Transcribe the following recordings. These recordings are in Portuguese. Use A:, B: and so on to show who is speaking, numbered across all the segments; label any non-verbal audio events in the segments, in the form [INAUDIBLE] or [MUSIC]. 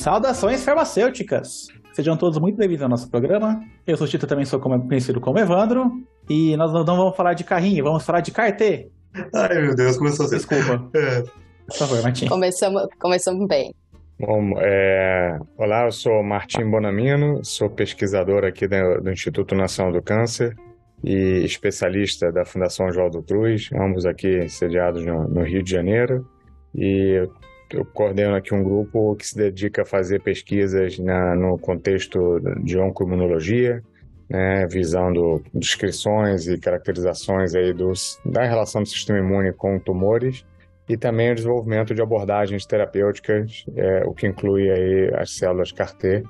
A: Saudações farmacêuticas! Sejam todos muito bem-vindos ao nosso programa. Eu sou o Tito, também sou conhecido como Evandro. E nós não vamos falar de carrinho, vamos falar de cartê.
B: Ai, meu Deus, começou a ser.
A: Desculpa. É. Por favor, Martim.
C: Começamos, começamos bem.
D: Bom, é... Olá, eu sou Martim Bonamino, sou pesquisador aqui do, do Instituto Nacional do Câncer e especialista da Fundação João do Cruz, ambos aqui sediados no, no Rio de Janeiro. E eu coordeno aqui um grupo que se dedica a fazer pesquisas na, no contexto de oncoimunologia, né, visando descrições e caracterizações aí dos, da relação do sistema imune com tumores e também o desenvolvimento de abordagens terapêuticas, é, o que inclui aí as células CAR-T,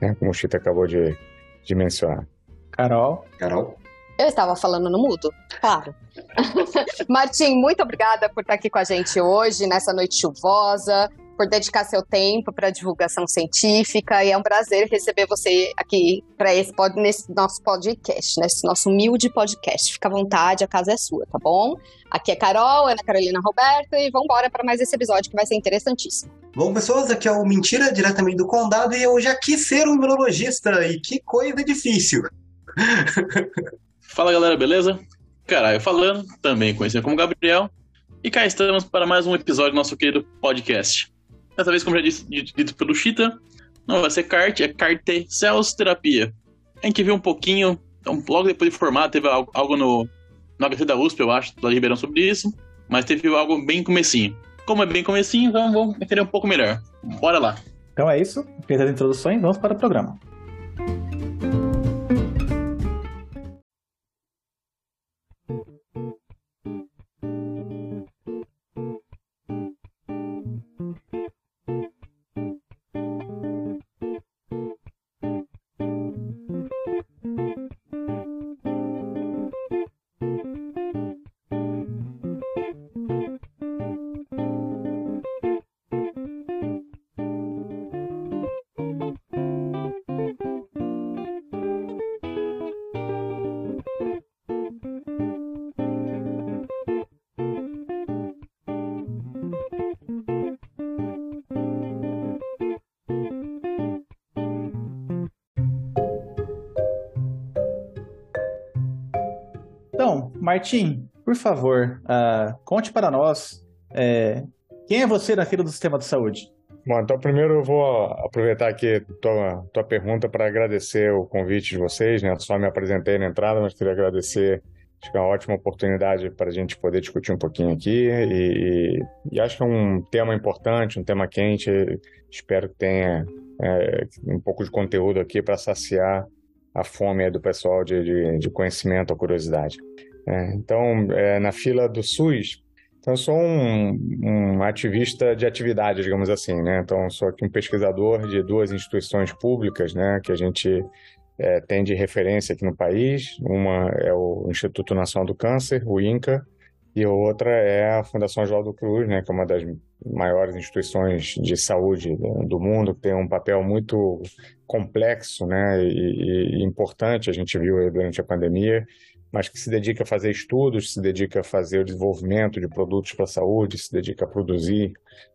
D: né, como o Chita acabou de, de mencionar.
A: Carol.
B: Carol.
C: Eu estava falando no mudo? Claro. [LAUGHS] Martim, muito obrigada por estar aqui com a gente hoje, nessa noite chuvosa, por dedicar seu tempo para divulgação científica. E é um prazer receber você aqui para esse nesse nosso podcast, nesse nosso humilde podcast. Fica à vontade, a casa é sua, tá bom? Aqui é Carol, Ana Carolina Roberto, e vamos embora para mais esse episódio que vai ser interessantíssimo.
B: Bom, pessoas, aqui é o Mentira, diretamente do Condado, e eu já quis ser um imunologista, e que coisa difícil. [LAUGHS]
E: Fala galera, beleza? Caralho falando, também conhecido como Gabriel, e cá estamos para mais um episódio do nosso querido podcast. Dessa vez, como já disse, dito pelo Chita, não vai ser CART, é CART Cells Terapia. A gente viu um pouquinho, então, logo depois de formar, teve algo no, no HC da USP, eu acho, da Ribeirão sobre isso, mas teve algo bem comecinho. Como é bem comecinho, então vamos entender um pouco melhor. Bora lá.
A: Então é isso, feitas as introduções, vamos para o programa. Martim, por favor, uh, conte para nós é, quem é você na fila do sistema de saúde.
D: Bom, então primeiro eu vou aproveitar aqui tua, tua pergunta para agradecer o convite de vocês, né? Só me apresentei na entrada, mas queria agradecer, acho que é uma ótima oportunidade para a gente poder discutir um pouquinho aqui e, e, acho que é um tema importante, um tema quente, espero que tenha é, um pouco de conteúdo aqui para saciar a fome do pessoal de, de, de conhecimento, a curiosidade. É, então, é, na fila do SUS, então eu sou um, um, ativista de atividade, digamos assim, né? Então, sou aqui um pesquisador de duas instituições públicas, né? Que a gente é, tem de referência aqui no país. Uma é o Instituto Nacional do Câncer, o INCA, e a outra é a Fundação Oswaldo Cruz, né? Que é uma das maiores instituições de saúde do mundo, que tem um papel muito complexo, né? E, e importante, a gente viu durante a pandemia, mas que se dedica a fazer estudos, se dedica a fazer o desenvolvimento de produtos para a saúde, se dedica a produzir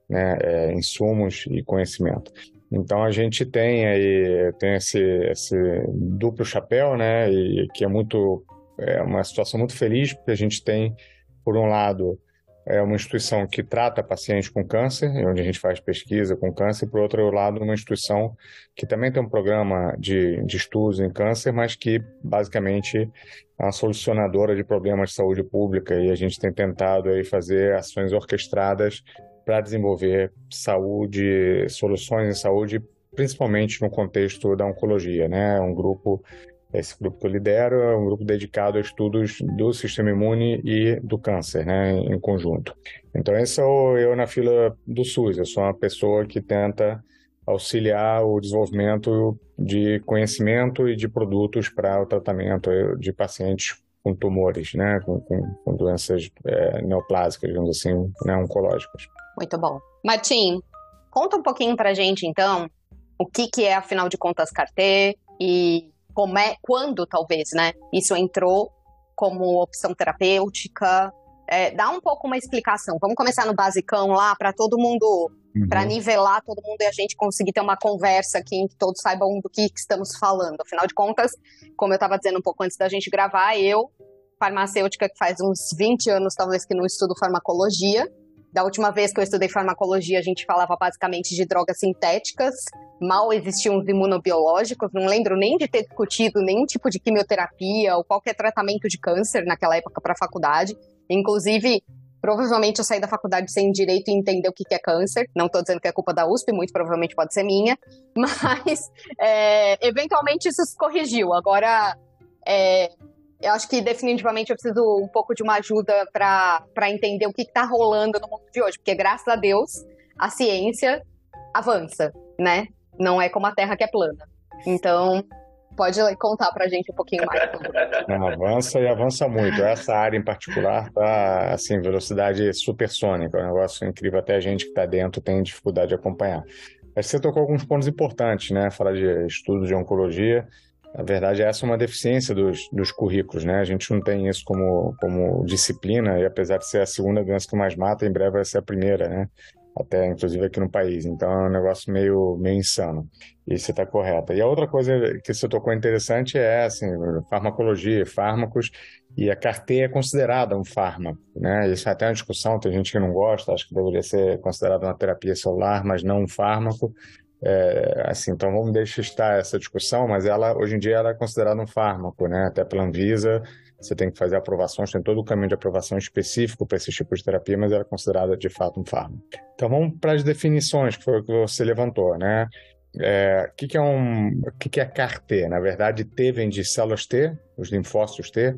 D: né, é, insumos e conhecimento. Então a gente tem aí tem esse, esse duplo chapéu, né, e que é muito é uma situação muito feliz porque a gente tem por um lado é uma instituição que trata pacientes com câncer, onde a gente faz pesquisa com câncer, e por outro lado, uma instituição que também tem um programa de, de estudos em câncer, mas que basicamente é uma solucionadora de problemas de saúde pública e a gente tem tentado aí fazer ações orquestradas para desenvolver saúde, soluções em saúde, principalmente no contexto da oncologia, né? Um grupo esse grupo que eu lidero é um grupo dedicado a estudos do sistema imune e do câncer, né, em conjunto. Então, esse sou eu na fila do SUS. Eu sou uma pessoa que tenta auxiliar o desenvolvimento de conhecimento e de produtos para o tratamento de pacientes com tumores, né, com, com, com doenças é, neoplásicas, digamos assim, né, oncológicas.
C: Muito bom. Martim, conta um pouquinho para gente, então, o que, que é, afinal de contas, CAR-T e como é, quando talvez, né? Isso entrou como opção terapêutica. é, dá um pouco uma explicação. Vamos começar no basicão lá, para todo mundo, uhum. para nivelar todo mundo e a gente conseguir ter uma conversa aqui em que todos saibam do que, que estamos falando. Afinal de contas, como eu estava dizendo um pouco antes da gente gravar, eu, farmacêutica que faz uns 20 anos talvez que não estudo farmacologia, da última vez que eu estudei farmacologia, a gente falava basicamente de drogas sintéticas, mal existiam os imunobiológicos, não lembro nem de ter discutido nenhum tipo de quimioterapia ou qualquer tratamento de câncer naquela época para a faculdade. Inclusive, provavelmente eu saí da faculdade sem direito e entender o que é câncer. Não estou dizendo que é culpa da USP, muito provavelmente pode ser minha, [LAUGHS] mas é, eventualmente isso se corrigiu. Agora, é, eu acho que definitivamente eu preciso um pouco de uma ajuda para entender o que está rolando no mundo de hoje, porque graças a Deus a ciência avança, né? Não é como a Terra que é plana. Então, pode contar para a gente um pouquinho mais.
D: Não, avança e avança muito. Essa área em particular está assim, velocidade supersônica, é um negócio incrível. Até a gente que está dentro tem dificuldade de acompanhar. Mas você tocou alguns pontos importantes, né? Falar de estudo de oncologia. Na verdade, essa é uma deficiência dos, dos currículos, né? A gente não tem isso como, como disciplina, e apesar de ser a segunda doença que mais mata, em breve vai ser a primeira, né? Até, inclusive, aqui no país. Então, é um negócio meio, meio insano. E você está correta. E a outra coisa que você tocou interessante é, assim, farmacologia, fármacos, e a carteira é considerada um fármaco, né? Isso é até uma discussão, tem gente que não gosta, acho que deveria ser considerada uma terapia celular, mas não um fármaco. É, assim, então vamos deixar estar essa discussão, mas ela hoje em dia ela é considerada um fármaco, né? Até pela Anvisa, você tem que fazer aprovações, tem todo o caminho de aprovação específico para esse tipo de terapia, mas ela é considerada de fato um fármaco. Então vamos para as definições que foi que você levantou, né? É, o que, que, é um, que, que é CAR-T? Na verdade, T vem de células T, os linfócitos T.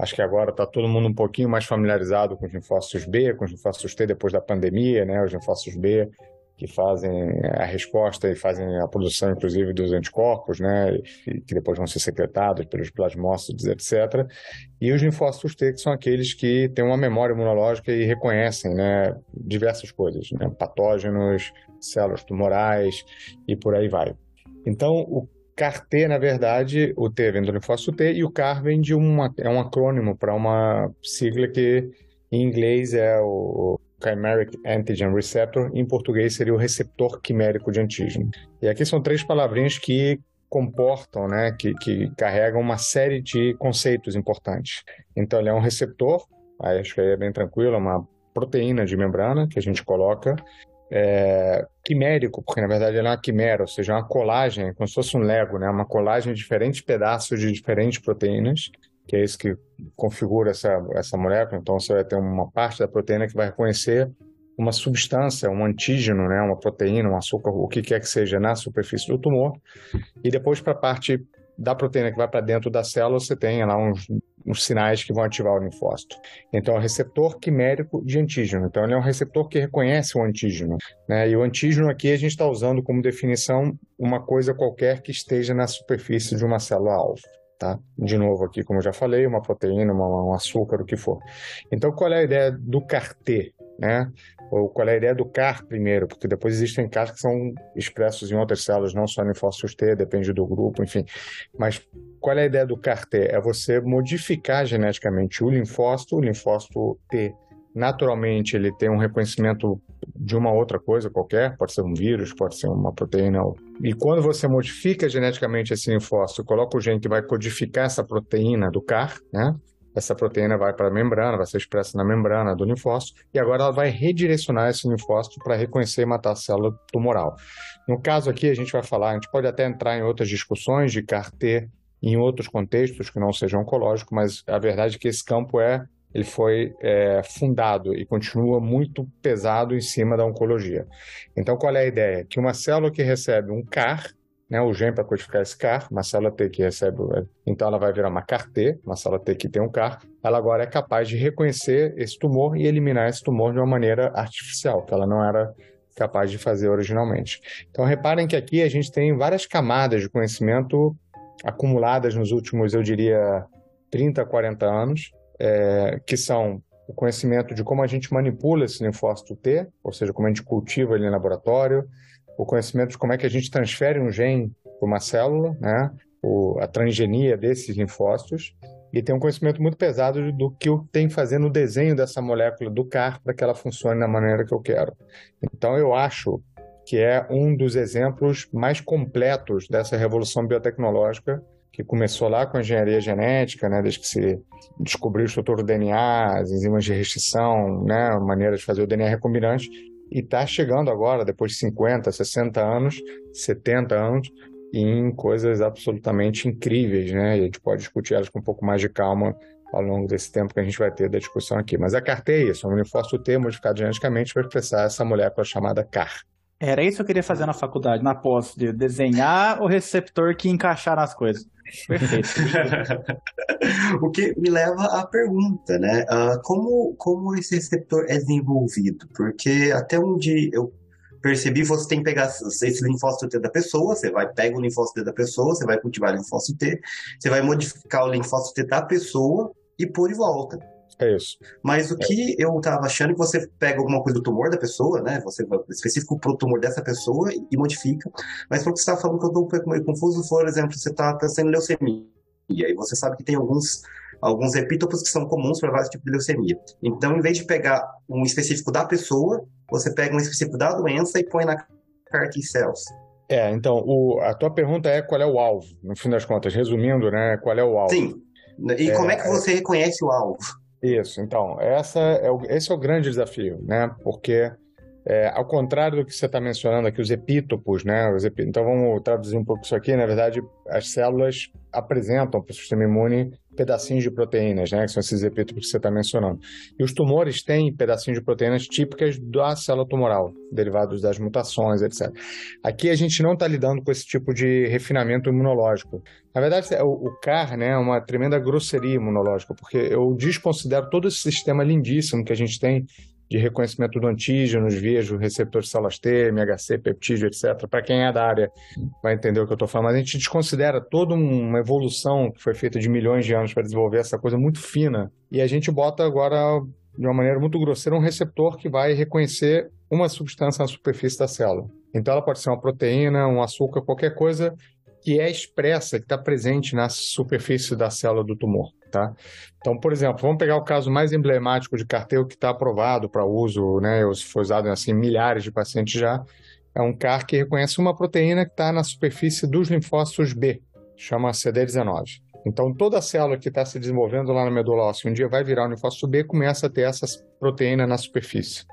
D: Acho que agora está todo mundo um pouquinho mais familiarizado com os linfócitos B, com os linfócitos T depois da pandemia, né? Os linfócitos B que fazem a resposta e fazem a produção, inclusive, dos anticorpos, né, que depois vão ser secretados pelos plasmócitos, etc. E os linfócitos T, que são aqueles que têm uma memória imunológica e reconhecem né, diversas coisas, né, patógenos, células tumorais e por aí vai. Então, o CAR-T, na verdade, o T vem do linfócito T e o CAR vem de uma, é um acrônimo para uma sigla que em inglês é o Chimeric Antigen Receptor, em português seria o receptor quimérico de antígeno. E aqui são três palavrinhas que comportam, né, que, que carregam uma série de conceitos importantes. Então, ele é um receptor, acho que aí é bem tranquilo, é uma proteína de membrana que a gente coloca, é, quimérico, porque na verdade ele é uma quimera, ou seja, uma colagem, como se fosse um Lego, né, uma colagem de diferentes pedaços de diferentes proteínas, que é isso que configura essa, essa molécula. Então, você vai ter uma parte da proteína que vai reconhecer uma substância, um antígeno, né, uma proteína, um açúcar, o que quer que seja na superfície do tumor. E depois, para a parte da proteína que vai para dentro da célula, você tem lá uns, uns, sinais que vão ativar o linfócito. Então, é o receptor quimérico de antígeno. Então, ele é um receptor que reconhece o antígeno. Né? E o antígeno aqui a gente está usando como definição uma coisa qualquer que esteja na superfície de uma célula-alvo tá? De novo aqui, como eu já falei, uma proteína, uma, um açúcar, o que for. Então, qual é a ideia do CAR-T, né? Ou qual é a ideia do CAR primeiro? Porque depois existem CARs que são expressos em outras células, não só linfócitos T, depende do grupo, enfim. Mas qual é a ideia do CAR-T? É você modificar geneticamente o linfócito, o linfócito T naturalmente ele tem um reconhecimento de uma outra coisa qualquer, pode ser um vírus, pode ser uma proteína. E quando você modifica geneticamente esse linfócito, coloca o gene que vai codificar essa proteína do CAR, né? Essa proteína vai para a membrana, vai ser expressa na membrana do linfócito, e agora ela vai redirecionar esse linfócito para reconhecer e matar a célula tumoral. No caso aqui, a gente vai falar, a gente pode até entrar em outras discussões de CAR-T em outros contextos que não sejam oncológicos, mas a verdade é que esse campo é ele foi é, fundado e continua muito pesado em cima da oncologia. Então, qual é a ideia? Que uma célula que recebe um CAR, né, o gene para codificar esse CAR, uma célula T que recebe, então ela vai virar uma CAR-T, uma célula T que tem um CAR, ela agora é capaz de reconhecer esse tumor e eliminar esse tumor de uma maneira artificial, que ela não era capaz de fazer originalmente. Então, reparem que aqui a gente tem várias camadas de conhecimento acumuladas nos últimos, eu diria, 30, 40 anos, é, que são o conhecimento de como a gente manipula esse linfócito T, ou seja, como a gente cultiva ele em laboratório, o conhecimento de como é que a gente transfere um gene para uma célula, né? O, a transgenia desses linfócitos, e tem um conhecimento muito pesado do que eu tenho que fazer no desenho dessa molécula do CAR para que ela funcione da maneira que eu quero. Então, eu acho que é um dos exemplos mais completos dessa revolução biotecnológica que começou lá com a engenharia genética, né, desde que se descobriu o estrutura do DNA, as enzimas de restrição, né, maneiras de fazer o DNA recombinante, e está chegando agora, depois de 50, 60 anos, 70 anos, em coisas absolutamente incríveis, né? E a gente pode discutir elas com um pouco mais de calma ao longo desse tempo que a gente vai ter da discussão aqui. Mas a CAR-T é isso, é um linfócito T modificado geneticamente para expressar essa molécula chamada CAR.
A: Era isso que eu queria fazer na faculdade, na pós, de desenhar o receptor que encaixar nas coisas. Perfeito. [LAUGHS]
B: o que me leva à pergunta, né? Uh, como, como esse receptor é desenvolvido? Porque até onde eu percebi, você tem que pegar esse linfócito T da pessoa, você vai pega o linfócito T da pessoa, você vai cultivar o linfócito T, você vai modificar o linfócito T da pessoa e pôr de volta.
D: É isso.
B: Mas o é. que eu tava achando é que você pega alguma coisa do tumor da pessoa, né? Você específico pro tumor dessa pessoa e modifica. Mas pelo que você estava falando que eu tô meio confuso, por exemplo, você tá pensando em leucemia. E aí você sabe que tem alguns alguns epítopos que são comuns para vários tipos de leucemia. Então, em vez de pegar um específico da pessoa, você pega um específico da doença e põe na CAR T cells.
D: É, então, o, a tua pergunta é qual é o alvo, no fim das contas, resumindo, né, qual é o alvo?
B: Sim. E é, como é que você é... reconhece o alvo?
D: Isso, então, essa é o, esse é o grande desafio, né? Porque, é, ao contrário do que você está mencionando aqui, os epítopos, né? Os. Então, vamos traduzir um pouco isso aqui. Na verdade, as células apresentam para o sistema imune pedacinhos de proteínas, né? Que são esses epítopos que você está mencionando. E os tumores têm pedacinhos de proteínas típicas da célula tumoral, derivados das mutações, etc. Aqui a gente não está lidando com esse tipo de refinamento imunológico. Na verdade, o CAR né, é uma tremenda grosseria imunológica, porque eu desconsidero todo esse sistema lindíssimo que a gente tem de reconhecimento do antígeno, vejo receptores T, MHC, peptídeo, etc. Para quem é da área vai entender o que eu estou falando, mas a gente desconsidera toda uma evolução que foi feita de milhões de anos para desenvolver essa coisa muito fina e a gente bota agora de uma maneira muito grosseira um receptor que vai reconhecer uma substância na superfície da célula. Então ela pode ser uma proteína, um açúcar, qualquer coisa que é expressa, que está presente na superfície da célula do tumor. Tá? Então, por exemplo, vamos pegar o caso mais emblemático de cartel que está aprovado para uso, né, foi usado em assim, milhares de pacientes já, é um CAR que reconhece uma proteína que está na superfície dos linfócitos B, chama CD19. Então, toda célula que está se desenvolvendo lá na medula óssea um dia vai virar um linfócito B começa a ter essa proteína na superfície.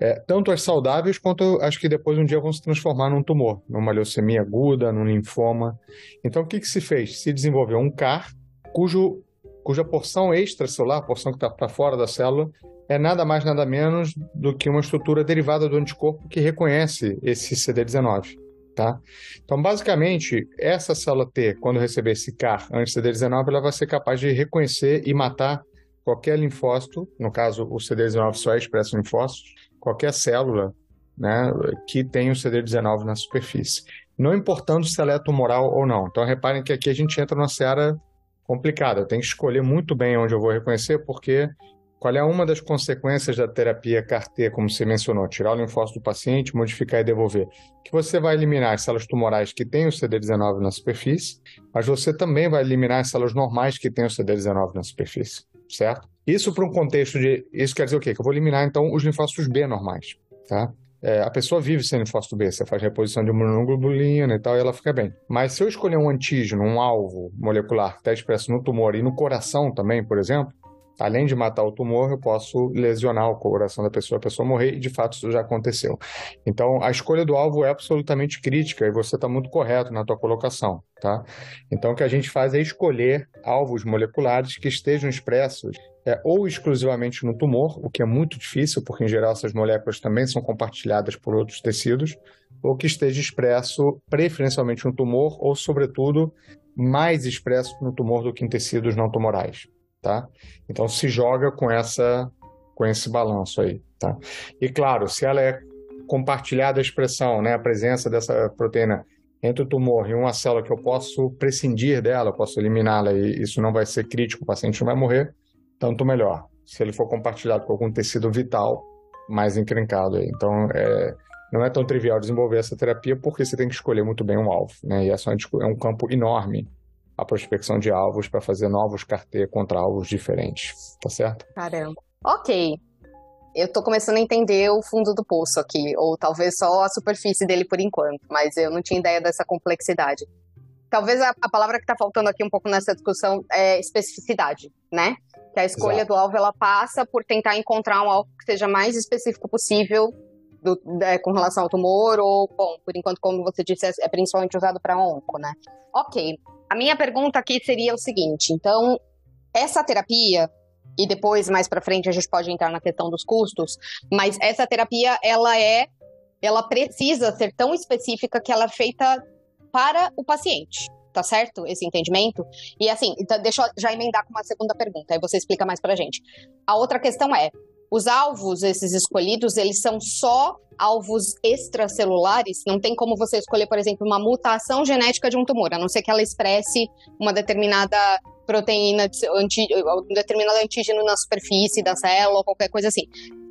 D: É, tanto as saudáveis quanto as que depois um dia vão se transformar num tumor, numa leucemia aguda, num linfoma. Então, o que, que se fez? Se desenvolveu um CAR cujo, cuja porção extracelular, a porção que está para fora da célula, é nada mais nada menos do que uma estrutura derivada do anticorpo que reconhece esse CD19. Tá? Então, basicamente, essa célula T, quando receber esse CAR anti-CD19, ela vai ser capaz de reconhecer e matar qualquer linfócito, no caso o CD19 só é expresso em linfócitos, qualquer célula né, que tenha o CD19 na superfície, não importando se ela é tumoral ou não. Então reparem que aqui a gente entra numa seara complicada. Eu tenho que escolher muito bem onde eu vou reconhecer, porque qual é uma das consequências da terapia CAR-T, como você mencionou? Tirar o linfócito do paciente, modificar e devolver. Que você vai eliminar as células tumorais que têm o CD19 na superfície, mas você também vai eliminar as células normais que têm o CD19 na superfície, certo? Isso para um contexto de. Isso quer dizer o quê? Que eu vou eliminar, então, os linfócitos B normais. Tá? É, a pessoa vive sem linfócito B, você faz reposição de imunoglobulina e tal, e ela fica bem. Mas se eu escolher um antígeno, um alvo molecular que está expresso no tumor e no coração também, por exemplo, além de matar o tumor, eu posso lesionar o coração da pessoa, a pessoa morrer, e de fato isso já aconteceu. Então, a escolha do alvo é absolutamente crítica e você está muito correto na tua colocação, tá? Então, o que a gente faz é escolher alvos moleculares que estejam expressos é, ou exclusivamente no tumor, o que é muito difícil, porque em geral essas moléculas também são compartilhadas por outros tecidos, ou que esteja expresso preferencialmente no tumor, ou, sobretudo, mais expresso no tumor do que em tecidos não tumorais tá? Então se joga com essa com esse balanço aí, tá? E claro, se ela é compartilhada a expressão, né, a presença dessa proteína entre o tumor e uma célula que eu posso prescindir dela, posso eliminá-la e isso não vai ser crítico, o paciente não vai morrer, tanto melhor. Se ele for compartilhado com algum tecido vital, mais encrencado aí. Então, é, não é tão trivial desenvolver essa terapia porque você tem que escolher muito bem um alvo, né? E essa é um campo enorme a prospecção de alvos para fazer novos CAR-T contra alvos diferentes, tá certo?
C: Caramba. Ok. Eu tô começando a entender o fundo do poço aqui, ou talvez só a superfície dele por enquanto, mas eu não tinha ideia dessa complexidade. Talvez a, a palavra que está faltando aqui um pouco nessa discussão é especificidade, né? Que a escolha Exato. do alvo ela passa por tentar encontrar um alvo que seja mais específico possível do, é, com relação ao tumor, ou, bom, por enquanto, como você disse, é, é principalmente usado para onco, né? Ok. A minha pergunta aqui seria o seguinte: então, essa terapia e depois mais para frente a gente pode entrar na questão dos custos, mas essa terapia ela é ela precisa ser tão específica que ela é feita para o paciente. Tá certo esse entendimento? E assim, então deixa eu já emendar com uma segunda pergunta, aí você explica mais pra gente. A outra questão é: os alvos, esses escolhidos, eles são só alvos extracelulares? Não tem como você escolher, por exemplo, uma mutação genética de um tumor, a não ser que ela expresse uma determinada proteína, um determinado antígeno na superfície da célula ou qualquer coisa assim.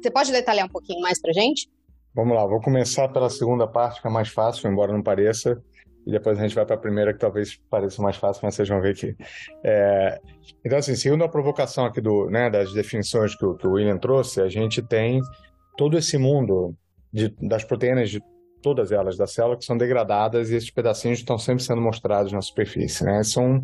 C: Você pode detalhar um pouquinho mais pra gente?
D: Vamos lá, vou começar pela segunda parte, que é mais fácil, embora não pareça, e depois a gente vai para a primeira, que talvez pareça mais fácil, mas vocês vão ver que. É... Então, assim, segundo a provocação aqui do, né, das definições que o, que o William trouxe, a gente tem todo esse mundo de, das proteínas de todas elas da célula que são degradadas e esses pedacinhos estão sempre sendo mostrados na superfície, né? São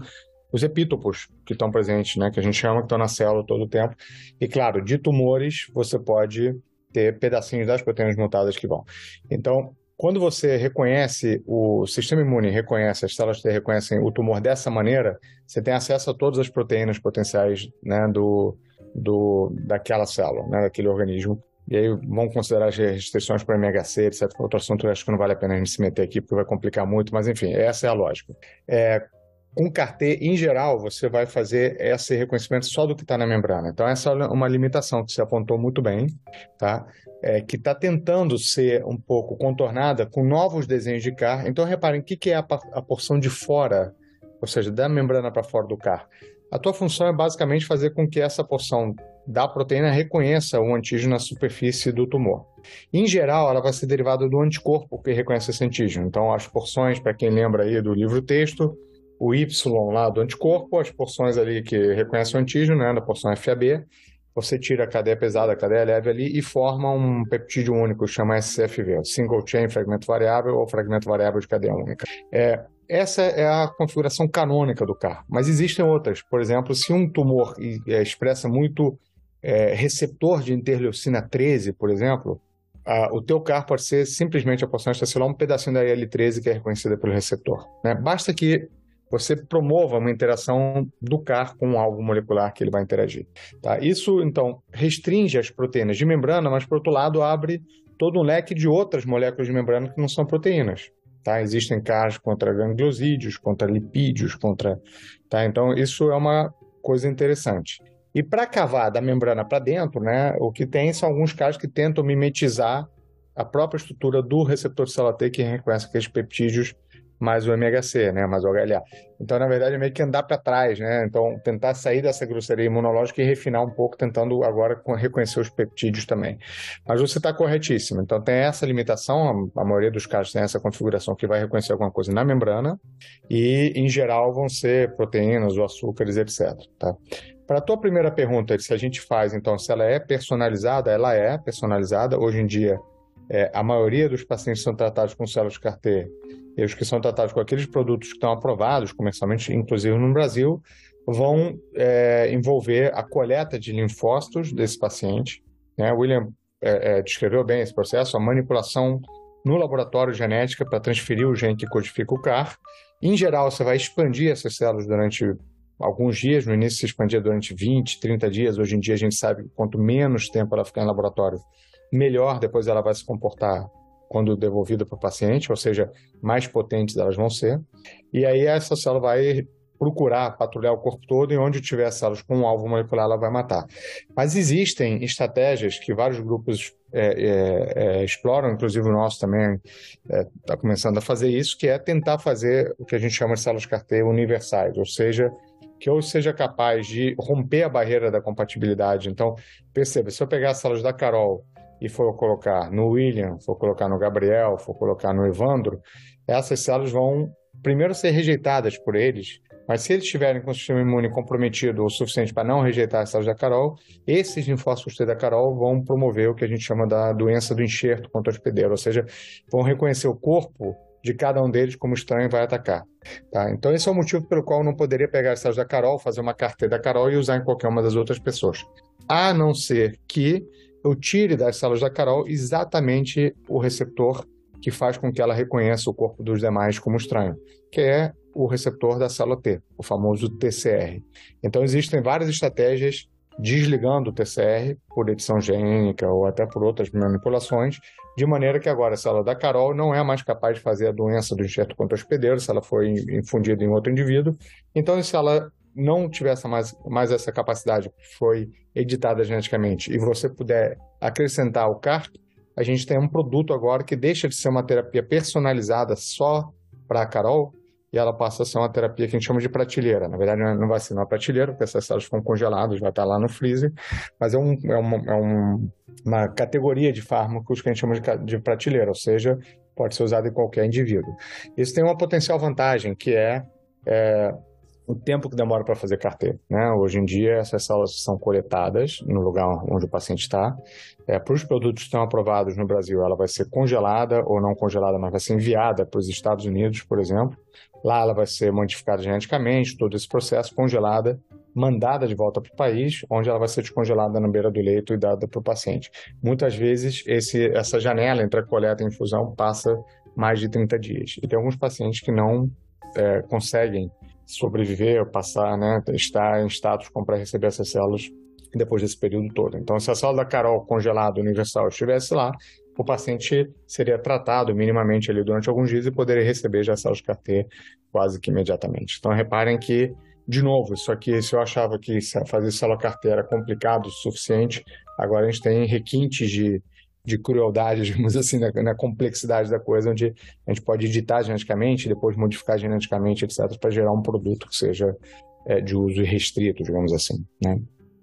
D: os epítopos que estão presentes, né, que a gente chama que estão na célula todo o tempo. E claro, de tumores você pode ter pedacinhos das proteínas mutadas que vão. Então, quando você reconhece, o sistema imune reconhece, as células reconhecem o tumor dessa maneira, você tem acesso a todas as proteínas potenciais né, do, do, daquela célula, né, daquele organismo. E aí vão considerar as restrições para MHC, etc. Outro assunto eu acho que não vale a pena a gente se meter aqui, porque vai complicar muito, mas enfim, essa é a lógica. É, com CAR-T, em geral, você vai fazer esse reconhecimento só do que está na membrana. Então, essa é uma limitação que você apontou muito bem, tá? É, que está tentando ser um pouco contornada com novos desenhos de CAR. Então, reparem, o que, que é a, a porção de fora, ou seja, da membrana para fora do CAR? A tua função é basicamente fazer com que essa porção da proteína reconheça o antígeno na superfície do tumor. Em geral, ela vai ser derivada do anticorpo que reconhece esse antígeno. Então, as porções, para quem lembra aí do livro texto, o Y lá do anticorpo, as porções ali que reconhecem o antígeno, né, da porção FAB, você tira a cadeia pesada, a cadeia leve ali e forma um peptídeo único, chama SCFV, Single Chain Fragmento Variável ou Fragmento Variável de Cadeia Única. É, essa é a configuração canônica do CAR, mas existem outras. Por exemplo, se um tumor é, expressa muito é, receptor de interleucina 13, por exemplo, a, o teu CAR pode ser simplesmente a porção extracelular, um pedacinho da IL-13 que é reconhecida pelo receptor. Né? Basta que você promova uma interação do CAR com o alvo molecular que ele vai interagir. Tá? Isso, então, restringe as proteínas de membrana, mas, por outro lado, abre todo um leque de outras moléculas de membrana que não são proteínas. Tá? Existem CARs contra gangliosídeos, contra lipídios, contra... Tá? Então, isso é uma coisa interessante. E para cavar da membrana para dentro, né, o que tem são alguns casos que tentam mimetizar a própria estrutura do receptor celular T que reconhece aqueles peptídeos mais o MHC, né, mais o HLA. Então, na verdade, é meio que andar para trás, né? Então, tentar sair dessa grosseria imunológica e refinar um pouco, tentando agora reconhecer os peptídeos também. Mas você está corretíssimo. Então, tem essa limitação, a maioria dos casos tem essa configuração que vai reconhecer alguma coisa na membrana e, em geral, vão ser proteínas ou açúcares, etc. Tá? Para a tua primeira pergunta, se a gente faz, então, se ela é personalizada, ela é personalizada. Hoje em dia, é, a maioria dos pacientes são tratados com células CAR-T e os que são tratados com aqueles produtos que estão aprovados comercialmente, inclusive no Brasil, vão é, envolver a coleta de linfócitos desse paciente. Né? William é, é, descreveu bem esse processo, a manipulação no laboratório genética para transferir o gene que codifica o CAR. Em geral, você vai expandir essas células durante alguns dias, no início se expandia durante 20, 30 dias, hoje em dia a gente sabe quanto menos tempo ela ficar em laboratório, melhor depois ela vai se comportar quando devolvida para o paciente, ou seja, mais potentes elas vão ser. E aí essa célula vai procurar patrulhar o corpo todo e onde tiver células com um alvo molecular ela vai matar. Mas existem estratégias que vários grupos é, é, é, exploram, inclusive o nosso também está é, começando a fazer isso, que é tentar fazer o que a gente chama de células CAR-T universais, ou seja, que eu seja capaz de romper a barreira da compatibilidade. Então, perceba, se eu pegar as células da Carol e for colocar no William, for colocar no Gabriel, for colocar no Evandro, essas células vão primeiro ser rejeitadas por eles, Mas se eles estiverem com o sistema imune comprometido o suficiente para não rejeitar as células da Carol, esses linfócitos T da Carol vão promover o que a gente chama da doença do enxerto contra o hospedeiro, ou seja, vão reconhecer o corpo de cada um deles como estranho vai atacar. Tá? Então esse é o motivo pelo qual não poderia pegar as células da Carol, fazer uma carteira da Carol e usar em qualquer uma das outras pessoas. A não ser que eu tire das células da Carol exatamente o receptor que faz com que ela reconheça o corpo dos demais como estranho, que é o receptor da célula T, o famoso TCR. Então existem várias estratégias desligando o TCR por edição gênica ou até por outras manipulações, de maneira que agora a célula da Carol não é mais capaz de fazer a doença do enxerto contra hospedeiro se ela foi infundida em outro indivíduo. Então, se ela não tivesse mais, mais essa capacidade, foi editada geneticamente, e você puder acrescentar o CARP, a gente tem um produto agora que deixa de ser uma terapia personalizada só para a Carol, e ela passa a ser uma terapia que a gente chama de prateleira. Na verdade, não vai ser uma prateleira, porque essas células ficam congeladas, vai estar lá no freezer, mas é, um, é, uma, é um, uma categoria de fármacos que a gente chama de, de prateleira, ou seja, pode ser usado em qualquer indivíduo. Isso tem uma potencial vantagem, que é, é o tempo que demora para fazer carteira. Né? Hoje em dia, essas células são coletadas no lugar onde o paciente está. É, para os produtos que estão aprovados no Brasil, ela vai ser congelada ou não congelada, mas vai ser enviada para os Estados Unidos, por exemplo. Lá ela vai ser modificada geneticamente, todo esse processo, congelada, mandada de volta para o país, onde ela vai ser descongelada na beira do leito e dada para o paciente. Muitas vezes, esse, essa janela entre a coleta e a infusão passa mais de 30 dias. E tem alguns pacientes que não é, conseguem sobreviver, passar, né, estar em status como para receber essas células depois desse período todo. Então, se a célula da Carol congelada universal estivesse lá, o paciente seria tratado minimamente ali durante alguns dias e poderia receber já células CAR-T quase que imediatamente. Então, reparem que, de novo, isso aqui, se eu achava que fazer célula CAR-T era complicado o suficiente, agora a gente tem requintes de de crueldade, [LAUGHS] digamos assim, na, na, complexidade da coisa, onde a gente pode editar geneticamente, depois modificar geneticamente, etc., para gerar um produto que seja é, de uso restrito, digamos assim, né?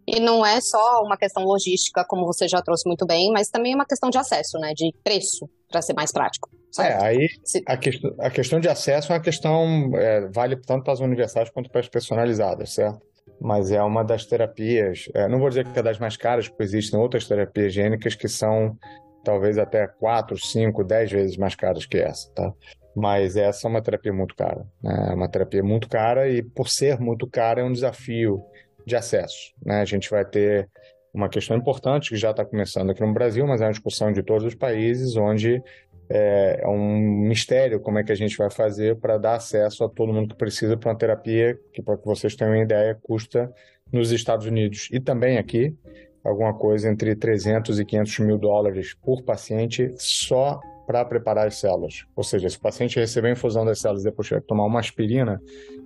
C: E não é só uma questão logística, como você já trouxe muito bem, mas também é uma questão de acesso, né? De preço, para ser mais prático.
D: É, aí a, que, a questão de acesso é uma questão, é, vale tanto para as universidades quanto para as personalizadas, certo? Mas é uma das terapias, é, não vou dizer que é das mais caras, porque existem outras terapias gênicas que são talvez até 4, 5, 10 vezes mais caras que essa, tá? Mas essa é uma terapia muito cara, né? É uma terapia muito cara e por ser muito cara é um desafio de acesso, né? A gente vai ter uma questão importante que já está começando aqui no Brasil, mas é uma discussão de todos os países, onde é, é um mistério como é que a gente vai fazer para dar acesso a todo mundo que precisa para uma terapia que, para que vocês tenham uma ideia, custa nos Estados Unidos e também aqui alguma coisa entre 300 e 500 mil dólares por paciente só para preparar as células. Ou seja, se o paciente receber a infusão das células e depois tiver que tomar uma aspirina,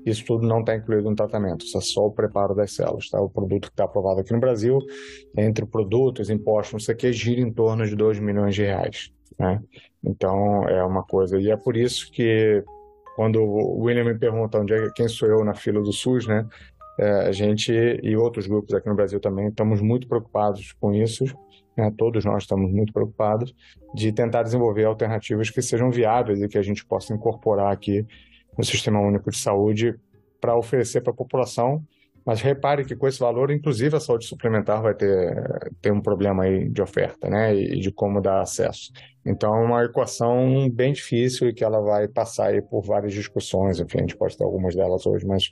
D: isso tudo não está incluído no tratamento, isso é só o preparo das células. Tá? O produto que está aprovado aqui no Brasil, entre produtos, impostos, não sei o que, gira em torno de 2 milhões de reais. Né? Então é uma coisa. E é por isso que quando o William me pergunta onde é, quem sou eu na fila do SUS, né? É, a gente e outros grupos aqui no Brasil também estamos muito preocupados com isso. Né? Todos nós estamos muito preocupados de tentar desenvolver alternativas que sejam viáveis e que a gente possa incorporar aqui no Sistema Único de Saúde para oferecer para a população mas repare que com esse valor, inclusive a saúde suplementar vai ter, ter um problema aí de oferta, né? E de como dar acesso. Então é uma equação bem difícil e que ela vai passar aí por várias discussões. Enfim, a gente pode ter algumas delas hoje, mas,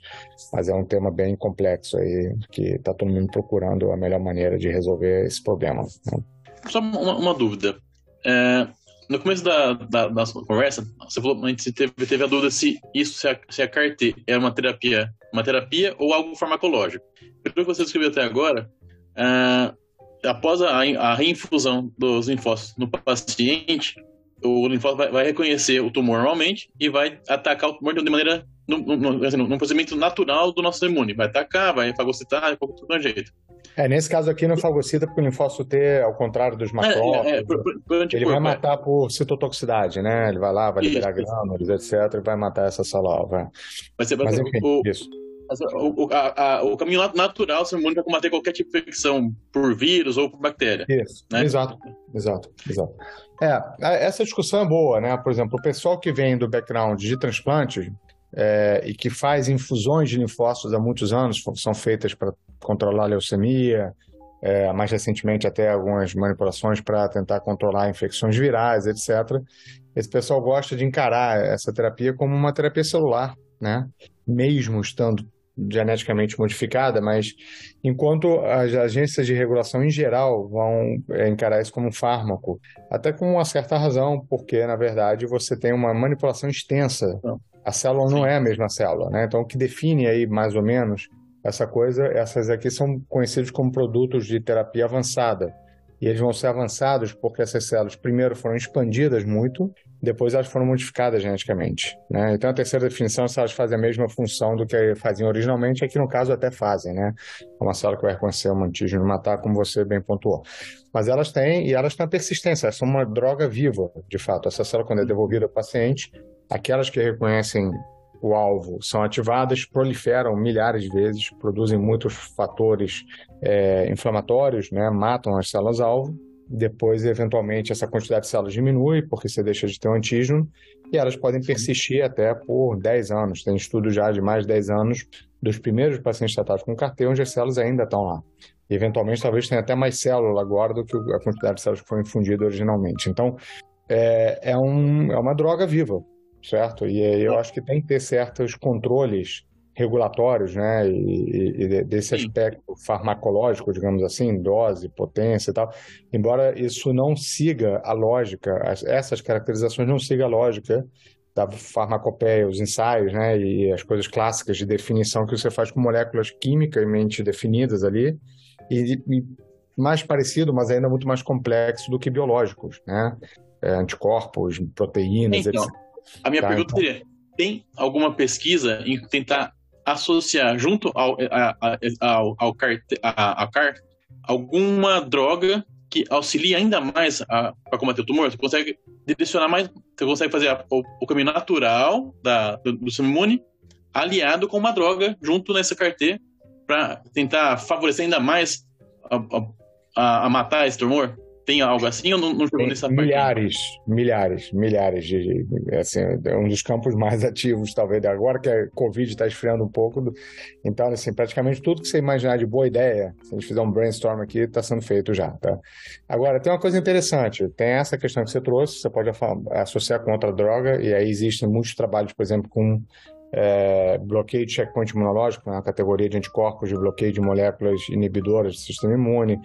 D: mas é um tema bem complexo aí, que está todo mundo procurando a melhor maneira de resolver esse problema. Né?
E: Só uma, uma dúvida. É, no começo da, da, da conversa, você falou, a gente teve, teve a dúvida se isso, se a, se a CAR-T é uma terapia, uma terapia ou algo farmacológico. Pelo que você descreveu até agora, uh, após a, a, reinfusão dos linfócitos no paciente, o linfócito vai, vai, reconhecer o tumor normalmente e vai atacar o tumor de maneira no, assim, no procedimento natural do nosso imune. Vai atacar, vai fagocitar, de qualquer jeito.
D: É, nesse caso aqui não fagocita porque o linfócito T, ao contrário dos macrófagos, é, é, é, ele vai matar por citotoxicidade, né? Ele vai lá, vai liberar grânulos, etc, e vai matar essa célula. Vai.
E: Mas, Mas enfim, o, isso. O, a, a, o, caminho natural seu imune para combater qualquer tipo de infecção por vírus ou por bactéria.
D: Isso, né? exato, exato, exato. É, essa discussão é boa, né? Por exemplo, o pessoal que vem do background de transplante, é, e que faz infusões de linfócitos há muitos anos, são feitas para controlar a leucemia, é, mais recentemente até algumas manipulações para tentar controlar infecções virais, etc. Esse pessoal gosta de encarar essa terapia como uma terapia celular, né? Mesmo estando geneticamente modificada, mas enquanto as agências de regulação em geral vão é, encarar isso como um fármaco, até com uma certa razão, porque na verdade você tem uma manipulação extensa. A célula não é a mesma célula, né? Então o que define aí mais ou menos essa coisa, essas aqui são conhecidos como produtos de terapia avançada. E eles vão ser avançados porque essas células, primeiro, foram expandidas muito, depois elas foram modificadas geneticamente. Né? Então, a terceira definição é se elas fazem a mesma função do que faziam originalmente, aqui no caso até fazem, né? É uma célula que vai reconhecer um antígeno matar, como você bem pontuou. Mas elas têm, e elas têm persistência, elas são uma droga viva, de fato. Essa célula, quando é devolvida ao paciente, aquelas que reconhecem o alvo são ativadas, proliferam milhares de vezes, produzem muitos fatores é, inflamatórios, né, matam as células-alvo. Depois, eventualmente, essa quantidade de células diminui, porque você deixa de ter um antígeno, e elas podem persistir até por 10 anos. Tem estudos já de mais de 10 anos dos primeiros pacientes tratados com CAR-T, onde as células ainda estão lá. E, eventualmente, talvez tenha até mais célula agora do que a quantidade de células que foi infundida originalmente. Então, é, é, um, é uma droga viva, certo? E eu acho que tem que ter certos controles regulatórios, né, e, e desse aspecto farmacológico, digamos assim, dose, potência e tal, embora isso não siga a lógica, essas caracterizações não sigam a lógica da farmacopeia, os ensaios, né, e as coisas clássicas de definição que você faz com moléculas quimicamente definidas ali, e, e mais parecido, mas ainda muito mais complexo do que biológicos, né, é, anticorpos, proteínas,
E: então, etc. A minha tá, pergunta então. seria: tem alguma pesquisa em tentar associar junto ao, a, a, ao, ao, car, a, a CAR alguma droga que auxilia ainda mais para combater o tumor? Você consegue direcionar mais, você consegue fazer a, o, o, caminho natural da, do, do sistema imune aliado com uma droga junto nessa CAR-T para tentar favorecer ainda mais a, a, matar esse tumor? Tem algo assim ou não, não chegou nessa
D: milhares, parte? Milhares, milhares, de, assim, é um dos campos mais [LAUGHS] ativos, talvez, agora que a Covid está esfriando um pouco. Então, assim, praticamente tudo que você imaginar de boa ideia, se a gente fizer um brainstorm aqui, está sendo feito já, tá? Agora, tem uma coisa interessante, tem essa questão que você trouxe, você pode associar com outra droga, e aí existem muitos trabalhos, por exemplo, com é, bloqueio de checkpoint imunológico, na categoria de anticorpos de bloqueio de moléculas inibidoras do sistema imune.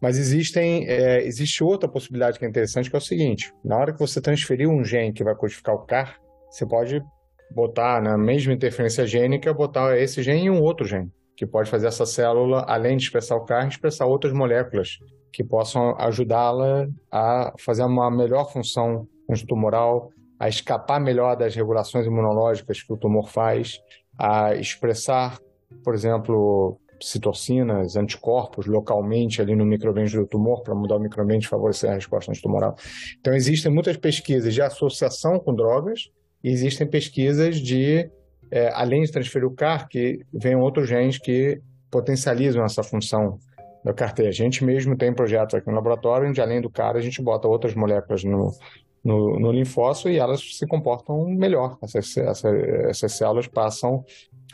D: Mas existem, é, existe outra possibilidade que é interessante, que é o seguinte: na hora que você transferir um gene que vai codificar o CAR, você pode botar na mesma interferência gênica, botar esse gene em um outro gene, que pode fazer essa célula, além de expressar o CAR, expressar outras moléculas que possam ajudá-la a fazer uma melhor função tumoral, a escapar melhor das regulações imunológicas que o tumor faz, a expressar, por exemplo, citocinas, anticorpos localmente ali no microambiente do tumor para mudar o microambiente e favorecer a resposta antitumoral. Então existem muitas pesquisas de associação com drogas e existem pesquisas de, é, além de transferir o CAR, que vem outros genes que potencializam essa função da CAR-T. A gente mesmo tem projetos aqui no laboratório onde, além do CAR, a gente bota outras moléculas no, no, no linfócito e elas se comportam melhor. Essas, essas, essas células passam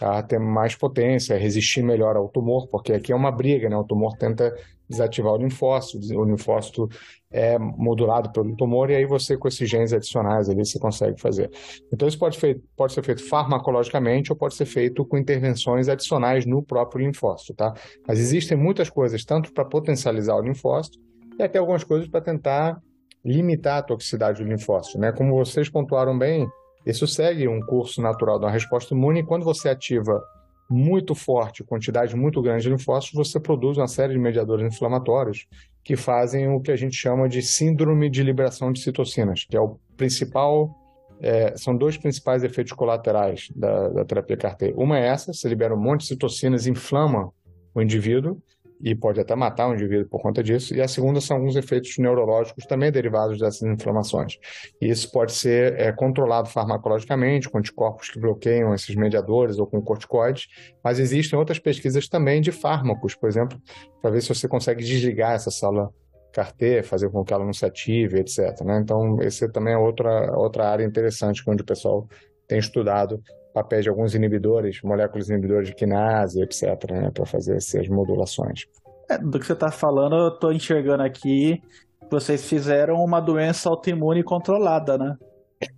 D: a ter mais potência, resistir melhor ao tumor, porque aqui é uma briga, né? O tumor tenta desativar o linfócito, o linfócito é modulado pelo tumor, e aí você, com esses genes adicionais ali, você consegue fazer. Então, isso pode, feito, pode ser feito farmacologicamente ou pode ser feito com intervenções adicionais no próprio linfócito, tá? Mas existem muitas coisas, tanto para potencializar o linfócito, e até algumas coisas para tentar limitar a toxicidade do linfócito. Né? Como vocês pontuaram bem, isso segue um curso natural da resposta imune e quando você ativa muito forte, quantidade muito grande de linfócitos, você produz uma série de mediadores inflamatórios que fazem o que a gente chama de síndrome de liberação de citocinas, que é o principal, é, são dois principais efeitos colaterais da, da terapia CAR-T. Uma é essa, você libera um monte de citocinas, inflama o indivíduo, e pode até matar um indivíduo por conta disso. E a segunda são alguns efeitos neurológicos também derivados dessas inflamações. E isso pode ser é, controlado farmacologicamente, com anticorpos que bloqueiam esses mediadores ou com corticoides, mas existem outras pesquisas também de fármacos, por exemplo, para ver se você consegue desligar essa célula CAR-T, fazer com que ela não se ative, etc. Né? Então, esse também é outra, outra área interessante onde o pessoal tem estudado papéis de alguns inibidores, moléculas inibidores de quinase, etc., né, para fazer essas modulações.
A: É, do que você está falando, eu estou enxergando aqui vocês fizeram uma doença autoimune controlada, né?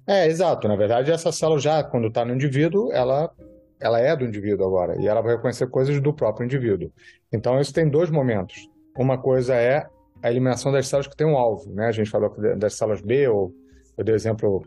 D: É, exato. Na verdade, essa célula já, quando está no indivíduo, ela, ela é do indivíduo agora. E ela vai reconhecer coisas do próprio indivíduo. Então, isso tem dois momentos. Uma coisa é a eliminação das células que tem um alvo, né? A gente falou das células B, ou eu dei exemplo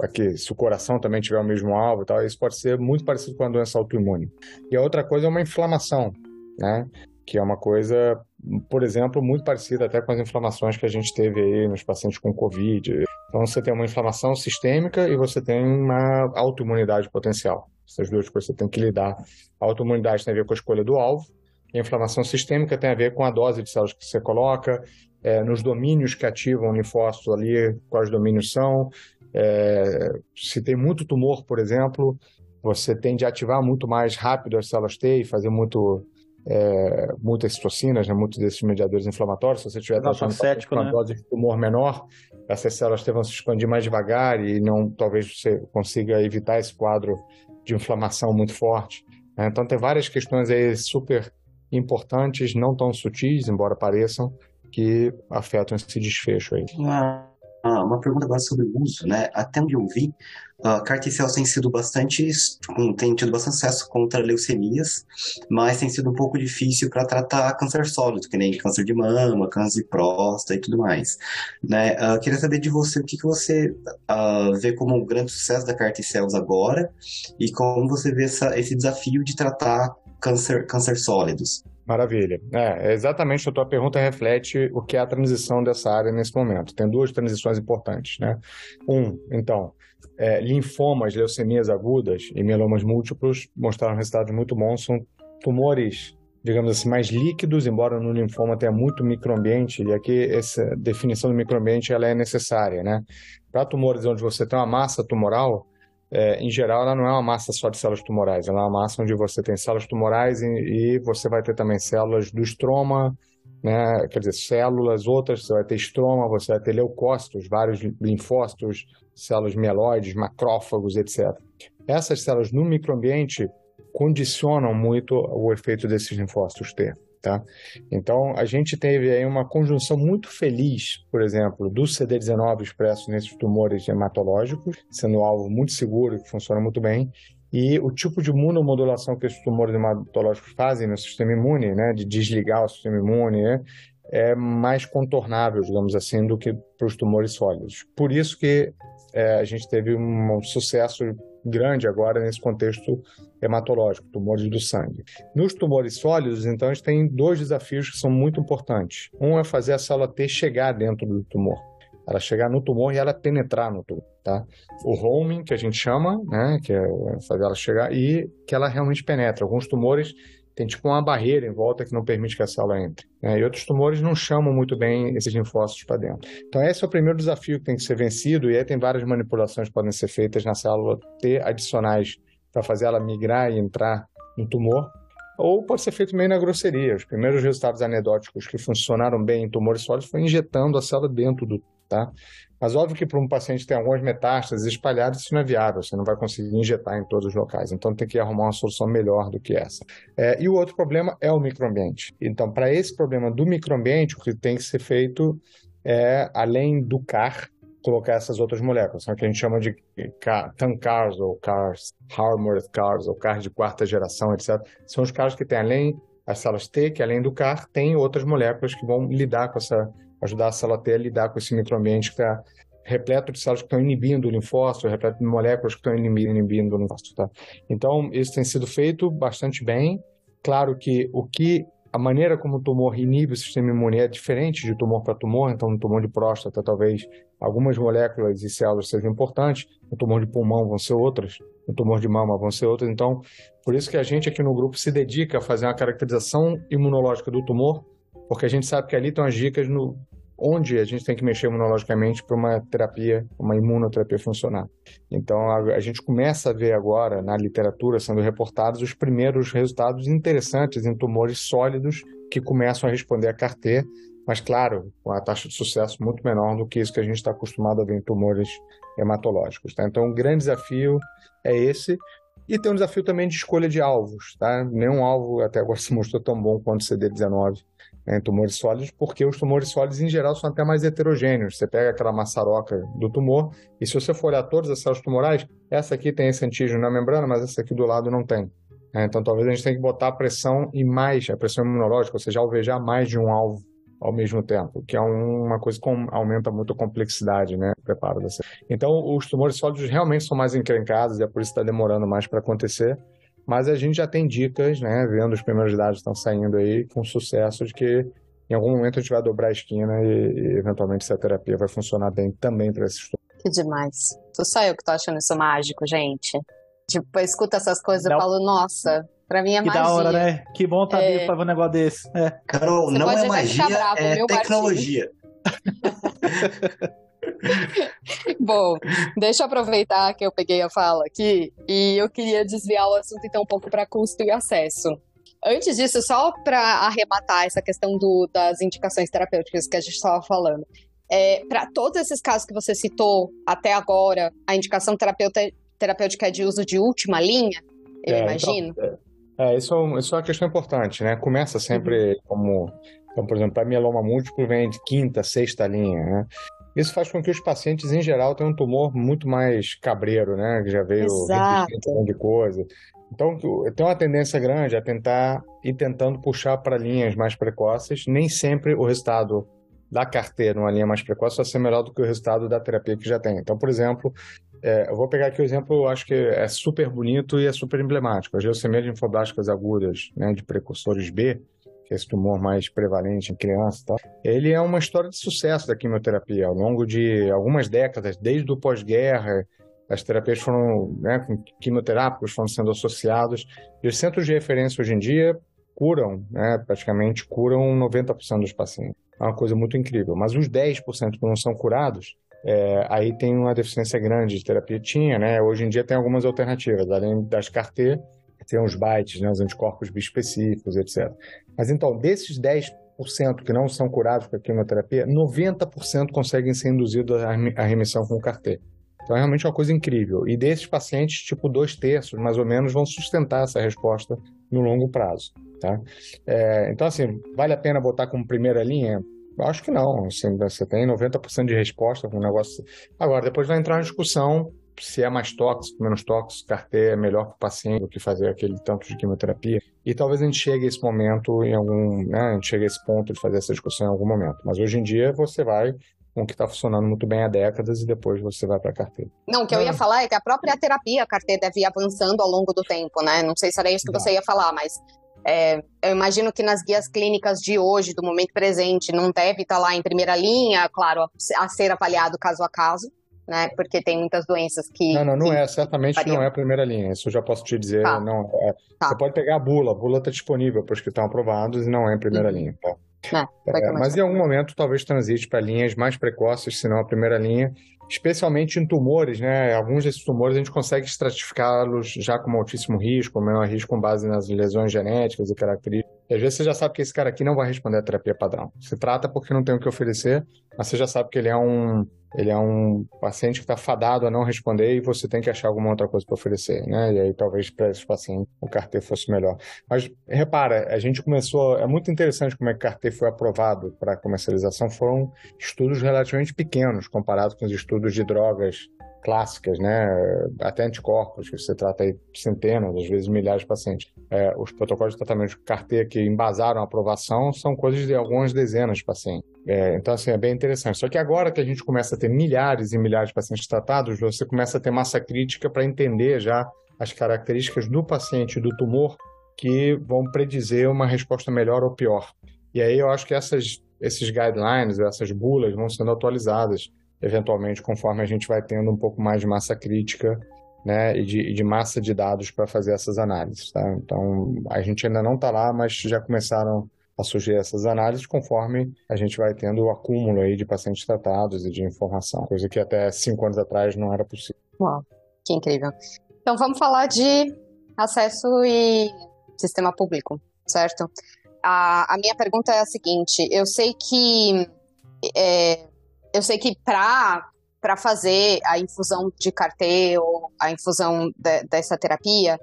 D: aqui, se o coração também tiver o mesmo alvo e tal, isso pode ser muito parecido com a doença autoimune. E a outra coisa é uma inflamação, né? Que é uma coisa, por exemplo, muito parecida até com as inflamações que a gente teve aí nos pacientes com Covid. Então você tem uma inflamação sistêmica e você tem uma autoimunidade potencial. Essas duas coisas você tem que lidar. A autoimunidade tem a ver com a escolha do alvo, a inflamação sistêmica tem a ver com a dose de células que você coloca, é, nos domínios que ativam o linfócito ali, quais domínios são. É, se tem muito tumor, por exemplo, você tende a ativar muito mais rápido as células T e fazer muito, é, muitas citocinas, né, muitos desses mediadores inflamatórios. Se você tiver
A: tratando cético,
D: com uma
A: né?
D: dose de tumor menor, essas células T vão se expandir mais devagar e não, talvez você consiga evitar esse quadro de inflamação muito forte. né? Então tem várias questões aí super importantes, não tão sutis, embora pareçam, que afetam esse desfecho aí.
B: Uma, ah, uma pergunta agora sobre o uso, né? Até onde eu vi, uh, carticel tem sido bastante, tem tido bastante sucesso contra leucemias, mas tem sido um pouco difícil para tratar câncer sólido, que nem câncer de mama, câncer de próstata e tudo mais. Né? Uh, queria saber de você o que, que você uh, vê como um grande sucesso da carticels agora e como você vê essa, esse desafio de tratar câncer, câncer sólidos.
D: Maravilha. É, exatamente a tua pergunta reflete o que é a transição dessa área nesse momento. Tem duas transições importantes, né? Um, então, é, linfomas, leucemias agudas e mielomas múltiplos mostraram resultados muito bons. São tumores, digamos assim, mais líquidos, embora no linfoma tenha muito microambiente. E aqui essa definição do microambiente ela é necessária, né? Para tumores onde você tem uma massa tumoral, é, em geral, ela não é uma massa só de células tumorais, ela é uma massa onde você tem células tumorais e, e você vai ter também células do estroma, né? quer dizer, células outras, você vai ter estroma, você vai ter leucócitos, vários linfócitos, células mieloides, macrófagos, etc. Essas células no microambiente condicionam muito o efeito desses linfócitos T. Tá? Então, a gente teve aí uma conjunção muito feliz, por exemplo, do CD19 expresso nesses tumores hematológicos, sendo um alvo muito seguro, que funciona muito bem, e o tipo de imunomodulação que esses tumores hematológicos fazem no sistema imune, né, de desligar o sistema imune, né, é mais contornável, digamos assim, do que para os tumores sólidos. Por isso que é, a gente teve um sucesso grande agora nesse contexto hematológico, tumores do sangue. Nos tumores sólidos, então, a gente tem dois desafios que são muito importantes. Um é fazer a célula T chegar dentro do tumor. Ela chegar no tumor e ela penetrar no tumor, tá? O homing, que a gente chama, né, que é fazer ela chegar, e que ela realmente penetra. Alguns tumores tem tipo uma barreira em volta que não permite que a célula entre. Né? E outros tumores não chamam muito bem esses linfócitos para dentro. Então, esse é o primeiro desafio que tem que ser vencido, e aí tem várias manipulações que podem ser feitas na célula T adicionais para fazer ela migrar e entrar no tumor. Ou pode ser feito meio na grosseria. Os primeiros resultados anedóticos que funcionaram bem em tumores sólidos foi injetando a célula dentro do. Tá? Mas óbvio que para um paciente que tem algumas metástases espalhadas, isso não é viável, você não vai conseguir injetar em todos os locais. Então tem que arrumar uma solução melhor do que essa. É, e o outro problema é o microambiente. Então, para esse problema do microambiente, o que tem que ser feito é, além do CAR, colocar essas outras moléculas, o que a gente chama de TANCARs ou CARs, Armored CARs ou CARs de quarta geração, etc. São os CARs que têm além as células T, que além do CAR, tem outras moléculas que vão lidar com essa ajudar a célula T a lidar com esse microambiente que está repleto de células que estão inibindo o linfócito, repleto de moléculas que estão inibindo, o linfócito. Tá? Então, isso tem sido feito bastante bem. Claro que o que a maneira como o tumor inibe o sistema imune é diferente de tumor para tumor, então no tumor de próstata talvez algumas moléculas e células sejam importantes, no tumor de pulmão vão ser outras, no tumor de mama vão ser outras, então por isso que a gente aqui no grupo se dedica a fazer uma caracterização imunológica do tumor, porque a gente sabe que ali estão as dicas no onde a gente tem que mexer imunologicamente para uma terapia, uma imunoterapia funcionar. Então a, a, gente começa a ver agora na literatura sendo reportados os primeiros resultados interessantes em tumores sólidos que começam a responder a CAR-T, mas claro, com a taxa de sucesso muito menor do que isso que a gente está acostumado a ver em tumores hematológicos. Tá? Então o grande desafio é esse. E tem um desafio também de escolha de alvos, tá? Nenhum alvo até agora [LAUGHS] se mostrou tão bom quanto o CD19 né, em tumores sólidos, porque os tumores sólidos, em geral, são até mais heterogêneos. Você pega aquela maçaroca do tumor, e se você for olhar todas as células tumorais, essa aqui tem esse antígeno na membrana, mas essa aqui do lado não tem. É, então, talvez a gente tenha que botar a pressão e mais, a pressão imunológica, ou seja, alvejar mais de um alvo ao mesmo tempo, que é uma coisa que aumenta muito a complexidade, né, preparo dessa. Então, os tumores sólidos realmente são mais encrencados e é por isso que está demorando mais para acontecer, mas a gente já tem dicas, né, vendo os primeiros dados que estão saindo aí, com sucesso de que em algum momento a gente vai dobrar a esquina e, e eventualmente essa terapia vai funcionar bem também para esses.
C: Que demais. Tu só eu que tô achando isso mágico, gente. Tipo, eu escuto essas coisas e falo, nossa, Pra mim é
A: que
C: magia.
A: da hora, né? Que bom tá é... pra ver um negócio desse. É.
B: Carol, Você não é magia, bravo, é tecnologia. [LAUGHS] [LAUGHS]
C: Bom, deixa eu aproveitar que eu peguei a fala aqui e eu queria desviar o assunto então um pouco para custo e acesso. Antes disso, só para arrematar essa questão do, das indicações terapêuticas que a gente estava falando. É, para todos esses casos que você citou até agora, a indicação terapêutica é de uso de última linha, eu é, imagino? Então,
D: é, isso, é isso é uma questão importante, né? Começa sempre uhum. como, então, por exemplo, para mieloma múltiplo vem de quinta, sexta linha, né? Isso faz com que os pacientes, em geral, tenham um tumor muito mais cabreiro, né? Que já veio
C: um
D: de coisa. Então, tem uma tendência grande a tentar ir tentando puxar para linhas mais precoces. Nem sempre o resultado da carteira numa linha mais precoce vai ser melhor do que o resultado da terapia que já tem. Então, por exemplo, é, eu vou pegar aqui o exemplo, eu acho que é super bonito e é super emblemático. As leucemias linfoblásticas agudas, né, de precursores B, que é esse tumor mais prevalente em criança e tal, ele é uma história de sucesso da quimioterapia. Ao longo de algumas décadas, desde o pós-guerra, as terapias foram, né, quimioterápicos foram sendo associados, e os centros de referência hoje em dia curam, né, praticamente curam 90% dos pacientes. É uma coisa muito incrível. Mas os 10% que não são curados, é, aí tem uma deficiência grande de terapia. Tinha, né? Hoje em dia tem algumas alternativas, além das CAR-T, tem os bytes, né, os anticorpos bispecíficos, etc. Mas então, desses 10% que não são curados com a quimioterapia, 90% conseguem ser induzidos à remissão com o CAR-T. Então é realmente uma coisa incrível. E desses pacientes, tipo dois terços, mais ou menos, vão sustentar essa resposta no longo prazo. Tá? É, então, assim, vale a pena botar como primeira linha? Acho que não. Assim, você tem 90% de resposta com o negócio. Agora, depois vai entrar na discussão se é mais tóxico, menos tóxico, carter é melhor para o paciente do que fazer aquele tanto de quimioterapia. E talvez a gente chegue a esse momento em algum, né, a gente chegue a esse ponto de fazer essa discussão em algum momento. Mas hoje em dia você vai com o que está funcionando muito bem há décadas e depois você vai para a carteira.
C: Não, o que eu ia falar é que a própria terapia, a carteira deve ir avançando ao longo do tempo, né? Não sei se era isso que você ia falar, mas é, eu imagino que nas guias clínicas de hoje, do momento presente, não deve estar lá em primeira linha, claro, a, ser avaliado caso a caso, né? Porque tem muitas doenças que.
D: Não, não, não é, certamente variam. não é a primeira linha. Isso eu já posso te dizer. Tá. Não, é, tá. Você pode pegar a bula, a bula está disponível para os que estão aprovados e não é em primeira uhum. linha. Tá? É, é, mas em algum momento talvez transite para linhas mais precoces, se não a primeira linha, especialmente em tumores, né? Alguns desses tumores a gente consegue estratificá-los já com altíssimo risco, menor risco com base nas lesões genéticas e características. E às vezes você já sabe que esse cara aqui não vai responder a terapia padrão. Se trata porque não tem o que oferecer, mas você já sabe que ele é um, ele é um paciente que está fadado a não responder e você tem que achar alguma outra coisa para oferecer, né? E aí talvez para esse paciente o CAR-T fosse melhor. Mas repara, a gente começou, é muito interessante como é que o CAR-T foi aprovado para comercialização. Foram estudos relativamente pequenos comparado com os estudos de drogas clássicas, né? Até anticorpos, que você trata aí centenas, às vezes milhares de pacientes. É, os protocolos de tratamento de CAR-T que embasaram a aprovação são coisas de algumas dezenas de pacientes. É, então, assim, é bem interessante. Só que agora que a gente começa a ter milhares e milhares de pacientes tratados, você começa a ter massa crítica para entender já as características do paciente, do tumor, que vão predizer uma resposta melhor ou pior. E aí eu acho que essas, esses guidelines, essas bulas vão sendo atualizadas eventualmente, conforme a gente vai tendo um pouco mais de massa crítica né, e, de, de massa de dados para fazer essas análises. Tá? Então, a gente ainda não está lá, mas já começaram a surgir essas análises conforme a gente vai tendo o acúmulo aí de pacientes tratados e de informação, coisa que até cinco anos atrás não era possível.
C: Uau, que incrível. Então, vamos falar de acesso e sistema público, certo? A, a minha pergunta é a seguinte: eu sei que é, eu sei que para para fazer a infusão de CAR-T ou a infusão de, dessa terapia,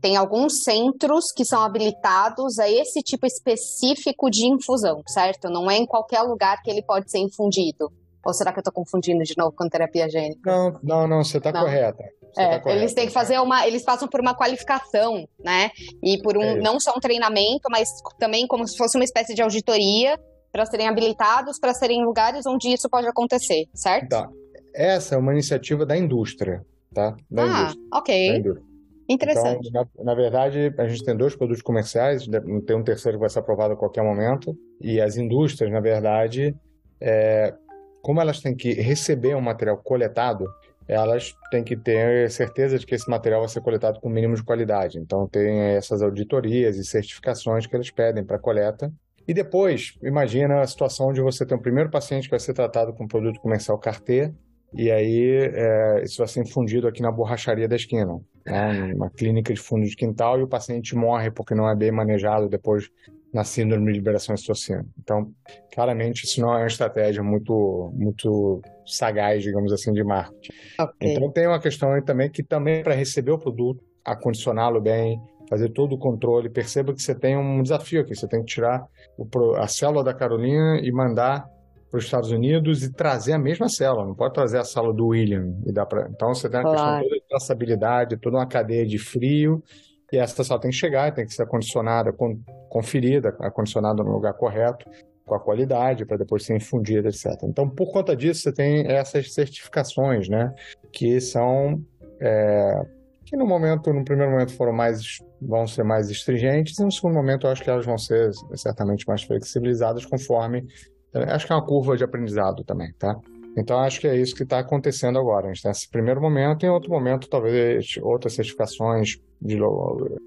C: tem alguns centros que são habilitados a esse tipo específico de infusão, certo? Não é em qualquer lugar que ele pode ser infundido. Ou será que eu estou confundindo de novo com terapia gênica?
D: Não, não, não, você está correta.
C: É, tá eles têm que fazer uma, eles passam por uma qualificação, né? E por um, é não só um treinamento, mas também como se fosse uma espécie de auditoria para serem habilitados para serem em lugares onde isso pode acontecer, certo?
D: Tá. Essa é uma iniciativa da indústria, tá? Da
C: ah,
D: indústria.
C: ok. Da indústria. Interessante.
D: Então, na, na, verdade, a gente tem dois produtos comerciais, tem um terceiro que vai ser aprovado a qualquer momento, e as indústrias, na verdade, é, como elas têm que receber um material coletado, elas têm que ter certeza de que esse material vai ser coletado com o mínimo de qualidade. Então, tem essas auditorias e certificações que eles pedem para coleta. E depois, imagina a situação de você ter um primeiro paciente que vai ser tratado com um produto comercial CAR-T, e aí é, isso vai ser infundido aqui na borracharia da esquina, né, uma clínica de fundo de quintal, e o paciente morre porque não é bem manejado depois na síndrome de liberação de citocina. Então, claramente, isso não é uma estratégia muito, muito sagaz, digamos assim, de marketing. Okay. Então, tem uma questão aí também que também para receber o produto, acondicioná-lo bem, fazer todo o controle, perceba que você tem um desafio aqui, você tem que tirar o, a célula da Carolina e mandar para os Estados Unidos e trazer a mesma célula, não pode trazer a célula do William e dá para. Então você tem a questão toda de traçabilidade, toda uma cadeia de frio e essa célula tem que chegar, tem que ser acondicionada, conferida, acondicionada no lugar correto, com a qualidade para depois ser infundida, etc. Então por conta disso você tem essas certificações, né, que são é, que no momento, no primeiro momento foram mais vão ser mais estringentes e no segundo momento eu acho que elas vão ser certamente mais flexibilizadas conforme Acho que é uma curva de aprendizado também, tá? Então, acho que é isso que está acontecendo agora. A gente tem esse primeiro momento, e em outro momento, talvez outras certificações de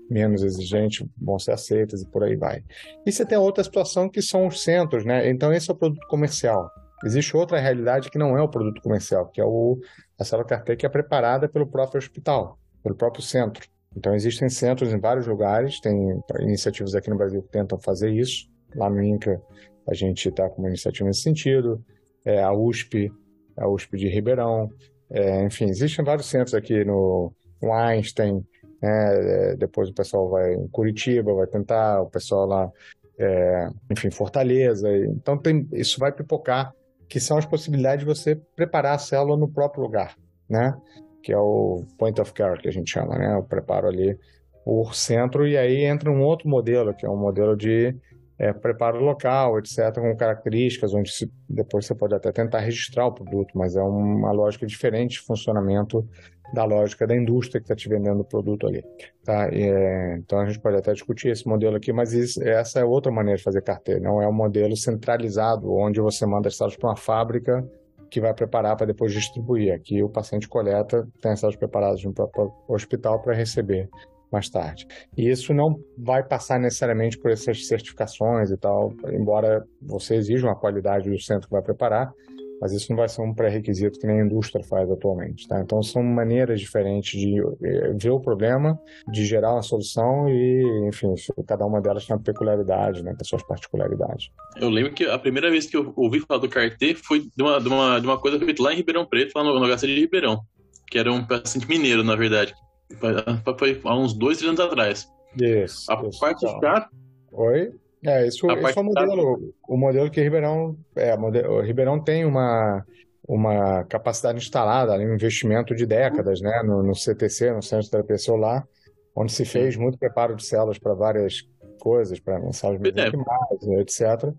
D: menos exigentes vão ser aceitas e por aí vai. E você tem outra situação que são os centros, né? Então, esse é o produto comercial. Existe outra realidade que não é o produto comercial, que é o, a carteira que é preparada pelo próprio hospital, pelo próprio centro. Então, existem centros em vários lugares, tem iniciativas aqui no Brasil que tentam fazer isso. Lá no INCRA, a gente está com uma iniciativa nesse sentido. É, a USP, a USP de Ribeirão, é, enfim, existem vários centros aqui no, no Einstein, né, é, depois o pessoal vai em Curitiba, vai tentar, o pessoal lá, é, enfim, Fortaleza. Então, tem, isso vai pipocar, que são as possibilidades de você preparar a célula no próprio lugar, né? Que é o point of care, que a gente chama, né? O preparo ali por centro, e aí entra um outro modelo, que é um modelo de é, preparo local, etc., com características, onde se, depois você pode até tentar registrar o produto, mas é uma lógica diferente de funcionamento da lógica da indústria que está te vendendo o produto ali. Tá? É, então a gente pode até discutir esse modelo aqui, mas isso, essa é outra maneira de fazer carteira, não é um modelo centralizado, onde você manda as para uma fábrica que vai preparar para depois distribuir. Aqui o paciente coleta, tem as preparadas no próprio hospital para receber mais tarde. E isso não vai passar necessariamente por essas certificações e tal, embora você exija uma qualidade do centro que vai preparar, mas isso não vai ser um pré-requisito que nem a indústria faz atualmente. Tá? Então, são maneiras diferentes de eh, ver o problema, de gerar uma solução e, enfim, cada uma delas tem uma peculiaridade, né, tem suas particularidades.
E: Eu lembro que a primeira vez que eu ouvi falar do Cartê foi de uma, de uma, de uma coisa feita lá em Ribeirão Preto, lá no, no HC de Ribeirão, que era um paciente mineiro, na verdade. Foi há uns dois, três anos atrás.
D: Isso.
E: A
D: isso,
E: parte então. chata.
D: Oi? É, isso, isso é o modelo, o modelo que Ribeirão. É, o Ribeirão tem uma, uma capacidade instalada, um investimento de décadas né, no, no CTC, no Centro de Terapia Celular, onde se fez muito preparo de células para várias coisas, para mensagens é. etc.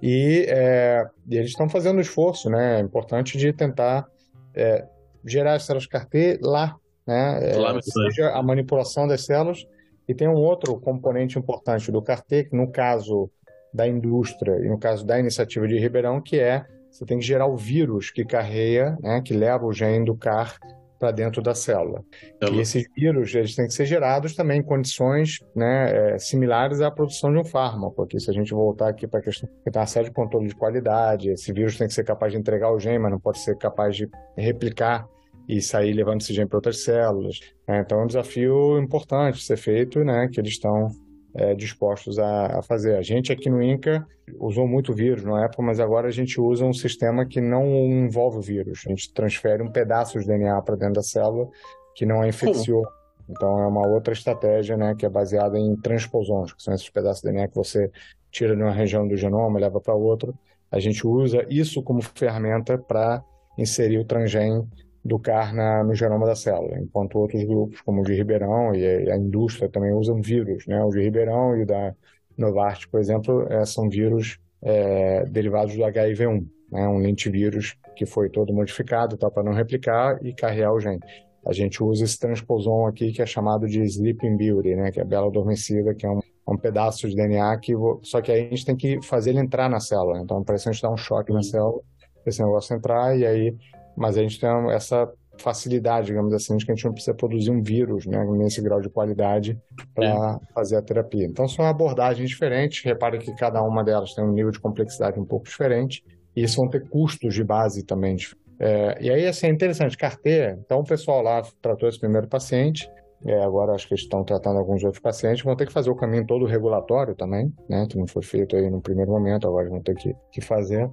D: E, é, e eles estão fazendo um esforço né, importante de tentar é, gerar as células CAR-T lá né? É, seja a manipulação das células. E tem um outro componente importante do CAR-T, que no caso da indústria e no caso da iniciativa de Ribeirão, que é você tem que gerar o vírus que carrega, né, que leva o gene do CAR para dentro da célula. E esses vírus eles têm que ser gerados também em condições né, é, similares à produção de um fármaco. Porque se a gente voltar aqui para a questão, que tem uma série de controle de qualidade, esse vírus tem que ser capaz de entregar o gene, mas não pode ser capaz de replicar e sair levando esse gene para outras células. Né? Então é um desafio importante ser feito, né, que eles estão é, dispostos a, a, fazer. A gente aqui no INCA usou muito vírus na época, mas agora a gente usa um sistema que não envolve o vírus. A gente transfere um pedaço de DNA para dentro da célula que não é infeccioso. Então é uma outra estratégia, né, que é baseada em transposões, que são esses pedaços de DNA que você tira de uma região do genoma e leva para outra. A gente usa isso como ferramenta para inserir o transgene do CAR na, no genoma da célula, enquanto outros grupos, como o de Ribeirão e a, indústria também usam vírus, né? O de Ribeirão e o da Novartis, por exemplo, é, são vírus é, derivados do HIV-1, né? Um lentivírus que foi todo modificado tá, para não replicar e carregar o gene. A gente usa esse transposon aqui que é chamado de Sleeping Beauty, né? Que é bela adormecida, que é um, um pedaço de DNA que só que aí a gente tem que fazer ele entrar na célula. Então parece a gente dar um choque na célula, esse negócio entrar e aí mas a gente tem essa facilidade, digamos assim, de que a gente não precisa produzir um vírus né, nesse grau de qualidade para fazer a terapia. Então, são abordagens diferentes. Repare que cada uma delas tem um nível de complexidade um pouco diferente. E isso vão ter custos de base também. É, e aí, assim, é interessante, carteira. Então, o pessoal lá tratou esse primeiro paciente. É, agora acho que eles estão tratando alguns outros pacientes, vão ter que fazer o caminho todo regulatório também, né? Que não foi feito aí no primeiro momento, agora vão ter que, que fazer.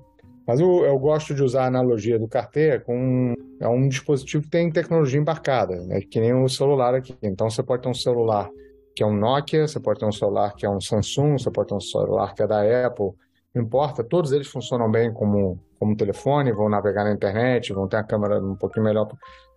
D: Mas eu, eu, gosto de usar a analogia do carteira com é um dispositivo que tem tecnologia embarcada, né? que nem o celular aqui. Então você pode ter um celular que é um Nokia, você pode ter um celular que é um Samsung, você pode ter um celular que é da Apple, não importa, todos eles funcionam bem como, como telefone, vão navegar na internet, vão ter a câmera um pouquinho melhor.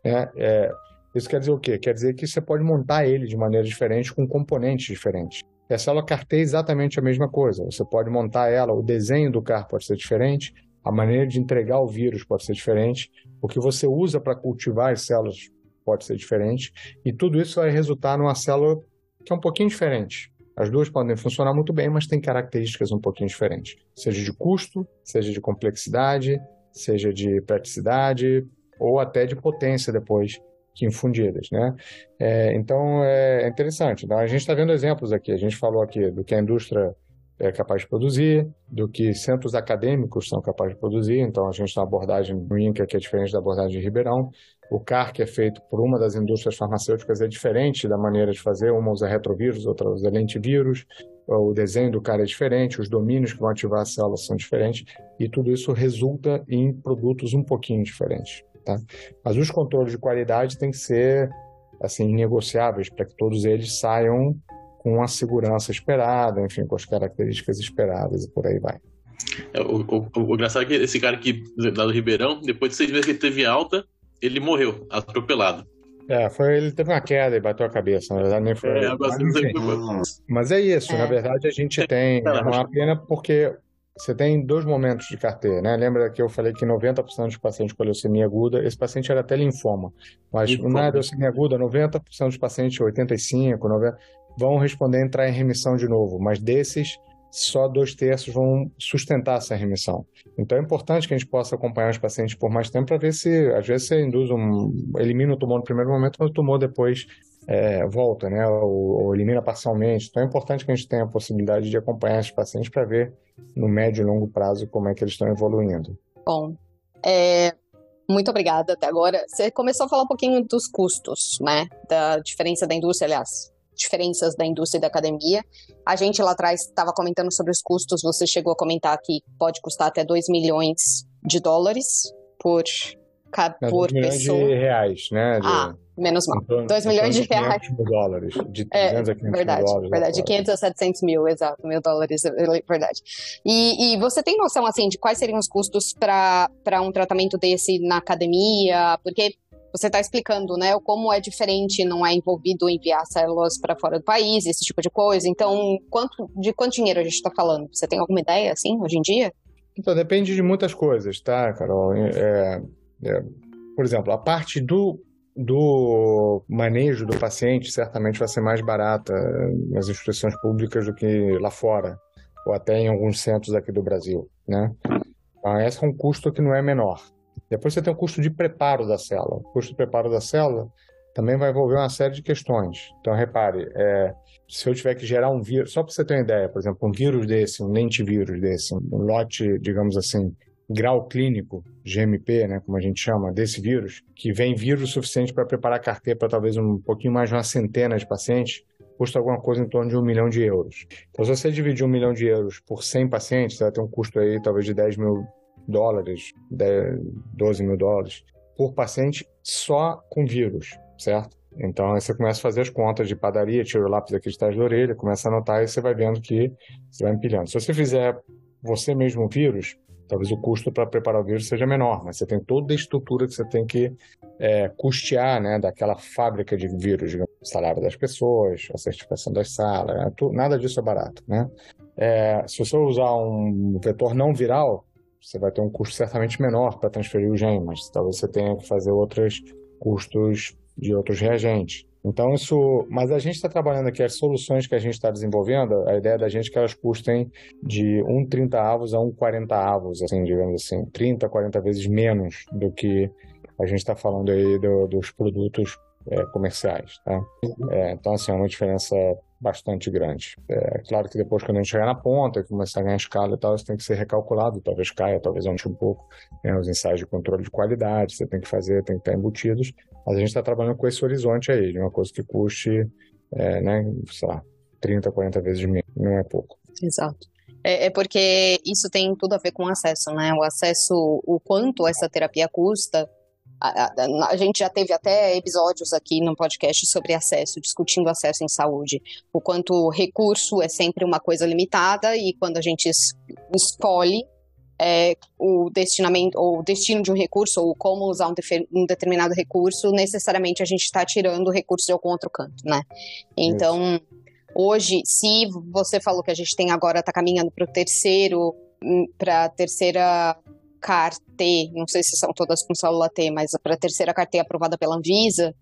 D: É, é, isso quer dizer o quê? Quer dizer que você pode montar ele de maneira diferente, com componentes diferentes. E a célula carteira é exatamente a mesma coisa. Você pode montar ela, o desenho do carro pode ser diferente, a maneira de entregar o vírus pode ser diferente, o que você usa para cultivar as células pode ser diferente, e tudo isso vai resultar numa célula que é um pouquinho diferente. As duas podem funcionar muito bem, mas têm características um pouquinho diferentes, seja de custo, seja de complexidade, seja de praticidade ou até de potência depois que infundidas, né? É, então é interessante. Então, a gente está vendo exemplos aqui. A gente falou aqui do que a indústria é capaz de produzir, do que centros acadêmicos são capazes de produzir. Então, a gente tem uma abordagem no INCA que é diferente da abordagem de Ribeirão. O CAR, que é feito por uma das indústrias farmacêuticas, é diferente da maneira de fazer. Uma usa retrovírus, outra usa lentivírus. O desenho do cara é diferente, os domínios que vão ativar as células são diferentes. E tudo isso resulta em produtos um pouquinho diferentes. Tá? Mas os controles de qualidade têm que ser assim, negociáveis para que todos eles saiam com a segurança esperada, enfim, com as características esperadas e por aí vai.
E: É, o, o, o, engraçado é que esse cara aqui, lá do Ribeirão, depois de seis meses que ele teve alta, ele morreu, atropelado.
D: É, foi, ele teve uma queda e bateu a cabeça, na verdade nem foi. É, mas, mas é isso, é. na verdade a gente tem é uma pena porque você tem dois momentos de carteira, né? Lembra que eu falei que 90% dos pacientes com leucemia aguda, esse paciente era até linfoma, mas linfoma. não é leucemia aguda, 90% dos pacientes, 85%, 90%, vão responder entrar em remissão de novo, mas desses, só dois terços vão sustentar essa remissão. Então é importante que a gente possa acompanhar os pacientes por mais tempo para ver se, às vezes, você induz um, elimina o tumor no primeiro momento, mas o tumor depois é, volta, né, ou, ou, elimina parcialmente. Então é importante que a gente tenha a possibilidade de acompanhar esses pacientes para ver no médio e longo prazo como é que eles estão evoluindo.
C: Bom, é, muito obrigada até agora. Você começou a falar um pouquinho dos custos, né, da diferença da indústria, aliás, diferenças da indústria e da academia. A gente lá atrás estava comentando sobre os custos, você chegou a comentar que pode custar até 2 milhões de dólares por, por pessoa.
D: de reais, né? De...
C: Ah, menos mal. 2 milhões de reais.
D: Mil dólares. De 300
C: é,
D: a 500
C: verdade,
D: dólares.
C: Verdade, de 500 a 700 mil, exato, mil dólares, é, é verdade. E, e você tem noção, assim, de quais seriam os custos para um tratamento desse na academia? Porque você está explicando, né, como é diferente, não é envolvido enviar células para fora do país, esse tipo de coisa. Então, quanto, de quanto dinheiro a gente está falando? Você tem alguma ideia, assim, hoje em dia?
D: Então, depende de muitas coisas, tá, Carol? É, é, por exemplo, a parte do, do manejo do paciente certamente vai ser mais barata nas instituições públicas do que lá fora, ou até em alguns centros aqui do Brasil, né? Então, esse é um custo que não é menor. Depois você tem o custo de preparo da célula. O custo de preparo da célula também vai envolver uma série de questões. Então, repare, é, se eu tiver que gerar um vírus, só para você ter uma ideia, por exemplo, um vírus desse, um lentivírus desse, um lote, digamos assim, grau clínico, GMP, né, como a gente chama, desse vírus, que vem vírus suficiente para preparar a carteira para talvez um pouquinho mais de uma centena de pacientes, custa alguma coisa em torno de um milhão de euros. Então, se você dividir um milhão de euros por 100 pacientes, vai ter um custo aí talvez de 10 mil dólares, 10, 12 mil dólares por paciente só com vírus, certo? Então, aí você começa a fazer as contas de padaria, tira o lápis aqui de trás da orelha, começa a anotar e você vai vendo que você vai empilhando. Se você fizer você mesmo o vírus, talvez o custo para preparar o vírus seja menor, mas você tem toda a estrutura que você tem que é, custear, né, daquela fábrica de vírus, digamos, o salário das pessoas, a certificação das salas, né, tu, nada disso é barato, né? É, se você usar um vetor não viral, você vai ter um custo certamente menor para transferir o gene, mas talvez você tenha que fazer outros custos de outros reagentes. Então, isso. Mas a gente está trabalhando aqui, as soluções que a gente está desenvolvendo, a ideia da gente é que elas custem de 1,30 avos a 1,40 avos, assim, digamos assim, 30, 40 vezes menos do que a gente está falando aí do, dos produtos é, comerciais, tá? É, então, assim, é uma diferença bastante grande. É claro que depois, quando a gente chegar na ponta, começar a ganhar escala e tal, isso tem que ser recalculado, talvez caia, talvez aumente um pouco, né, os ensaios de controle de qualidade, você tem que fazer, tem que estar embutidos, mas a gente está trabalhando com esse horizonte aí, de uma coisa que custe, é, né, sei lá, 30, 40 vezes menos, não é pouco.
C: Exato. É, é, porque isso tem tudo a ver com acesso, né? O acesso, o quanto essa terapia custa, a, a, a, gente já teve até episódios aqui no podcast sobre acesso, discutindo acesso em saúde. O quanto recurso é sempre uma coisa limitada e quando a gente es, escolhe é, o destinamento ou o destino de um recurso ou como usar um, um determinado recurso, necessariamente a gente está tirando o recurso de algum outro canto, né? Então, Isso. hoje, se você falou que a gente tem agora está caminhando para o terceiro, hum, para a terceira CAR-T, não sei se são todas com célula T, mas para a terceira CAR-T aprovada pela Anvisa,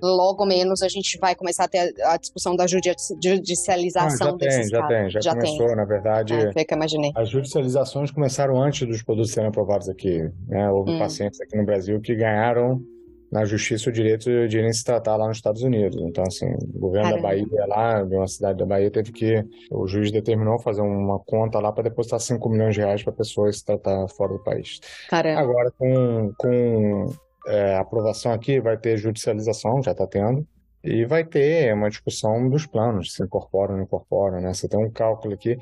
C: logo menos a gente vai começar a ter a discussão da judicialização ah, já
D: tem, já tem, já, já começou, tem. na verdade.
C: É, foi que eu imaginei.
D: As judicializações começaram antes dos produtos serem aprovados aqui. Né? Houve hum. pacientes aqui no Brasil que ganharam na justiça o direito de irem se tratar lá nos Estados Unidos. Então, assim, o governo Caramba. da Bahia, lá, de uma cidade da Bahia, teve que. O juiz determinou fazer uma conta lá para depositar 5 milhões de reais para a pessoa se tratar fora do país.
C: Caramba.
D: Agora, com, com é, aprovação aqui, vai ter judicialização, já está tendo. E vai ter uma discussão dos planos, se incorpora ou não incorpora, né? Você tem um cálculo aqui.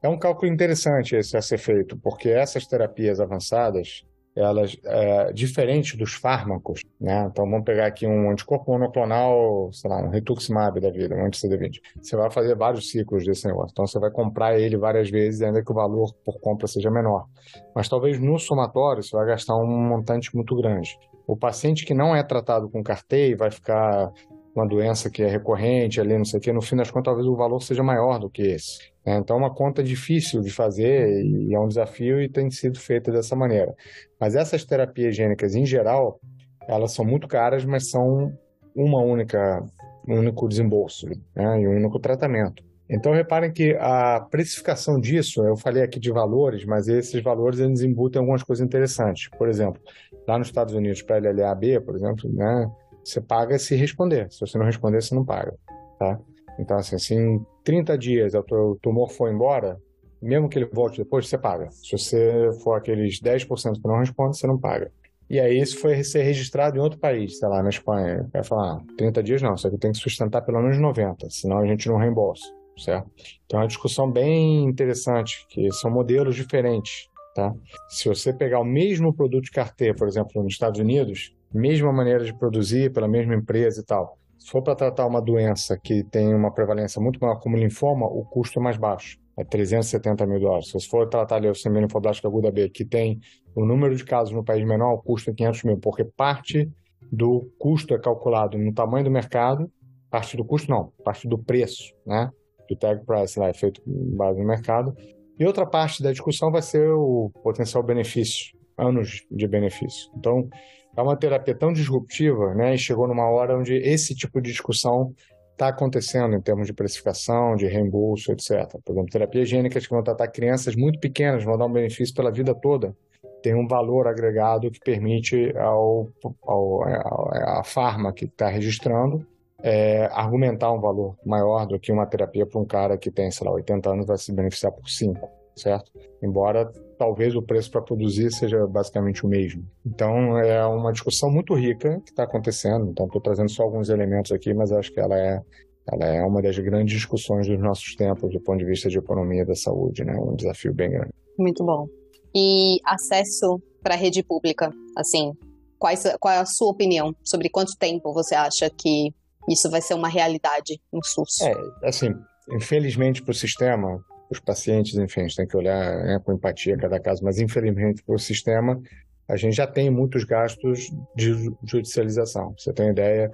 D: É um cálculo interessante esse a ser feito, porque essas terapias avançadas, elas, é, diferente dos fármacos, né? Então vamos pegar aqui um anticorpo monoclonal, sei lá, um rituximab da vida, um anti-CD20. Você vai fazer vários ciclos desse negócio. Então você vai comprar ele várias vezes, ainda que o valor por compra seja menor. Mas talvez no somatório você vai gastar um montante muito grande. O paciente que não é tratado com CAR-T vai ficar uma doença que é recorrente ali, não sei o quê, no fim das contas talvez o valor seja maior do que esse. Né? Então é uma conta difícil de fazer e é um desafio e tem sido feita dessa maneira. Mas essas terapias gênicas em geral, elas são muito caras, mas são uma única, um único desembolso né? e um único tratamento. Então reparem que a precificação disso, eu falei aqui de valores, mas esses valores eles embutem algumas coisas interessantes. Por exemplo, lá nos Estados Unidos, para LLAB, por exemplo, né, você paga se responder. Se você não responder, você não paga, tá? Então, assim, se em 30 dias o tumor for embora, mesmo que ele volte depois, você paga. Se você for aqueles 10% que não responde, você não paga. E aí isso foi ser registrado em outro país, sei lá, na Espanha. Vai falar, 30 ah, dias não, isso aqui tem que sustentar pelo menos 90, senão a gente não reembolsa, certo? Então é uma discussão bem interessante, que são modelos diferentes, tá? Se você pegar o mesmo produto de carteira, por exemplo, nos Estados Unidos, mesma maneira de produzir pela mesma empresa e tal. Se for para tratar uma doença que tem uma prevalência muito maior como linfoma, o custo é mais baixo, é 370 mil dólares. Se for tratar leucemia linfoblástica aguda B, que tem o número de casos no país menor, o custo é 500 mil, porque parte do custo é calculado no tamanho do mercado, parte do custo não, parte do preço, né? Do tag price lá é feito base no mercado. E outra parte da discussão vai ser o potencial benefício, anos de benefício. Então, é uma terapia tão disruptiva, né? E chegou numa hora onde esse tipo de discussão está acontecendo em termos de precificação, de reembolso, etc. Por exemplo, terapias gênicas que vão tratar crianças muito pequenas, vão dar um benefício pela vida toda, tem um valor agregado que permite ao, ao, ao a farma que está registrando é, argumentar um valor maior do que uma terapia para um cara que tem, sei lá, 80 anos vai se beneficiar por 5 certo? Embora talvez o preço para produzir seja basicamente o mesmo. Então é uma discussão muito rica que está acontecendo. Então estou trazendo só alguns elementos aqui, mas acho que ela é ela é uma das grandes discussões dos nossos tempos do ponto de vista de economia da saúde, né? Um desafio bem grande.
C: Muito bom. E acesso para a rede pública, assim, quais, qual é a sua opinião sobre quanto tempo você acha que isso vai ser uma realidade no SUS?
D: É, assim, infelizmente para o sistema, os pacientes, enfim, a gente tem que olhar né, com empatia cada caso, mas infelizmente para o sistema, a gente já tem muitos gastos de judicialização. Você tem ideia,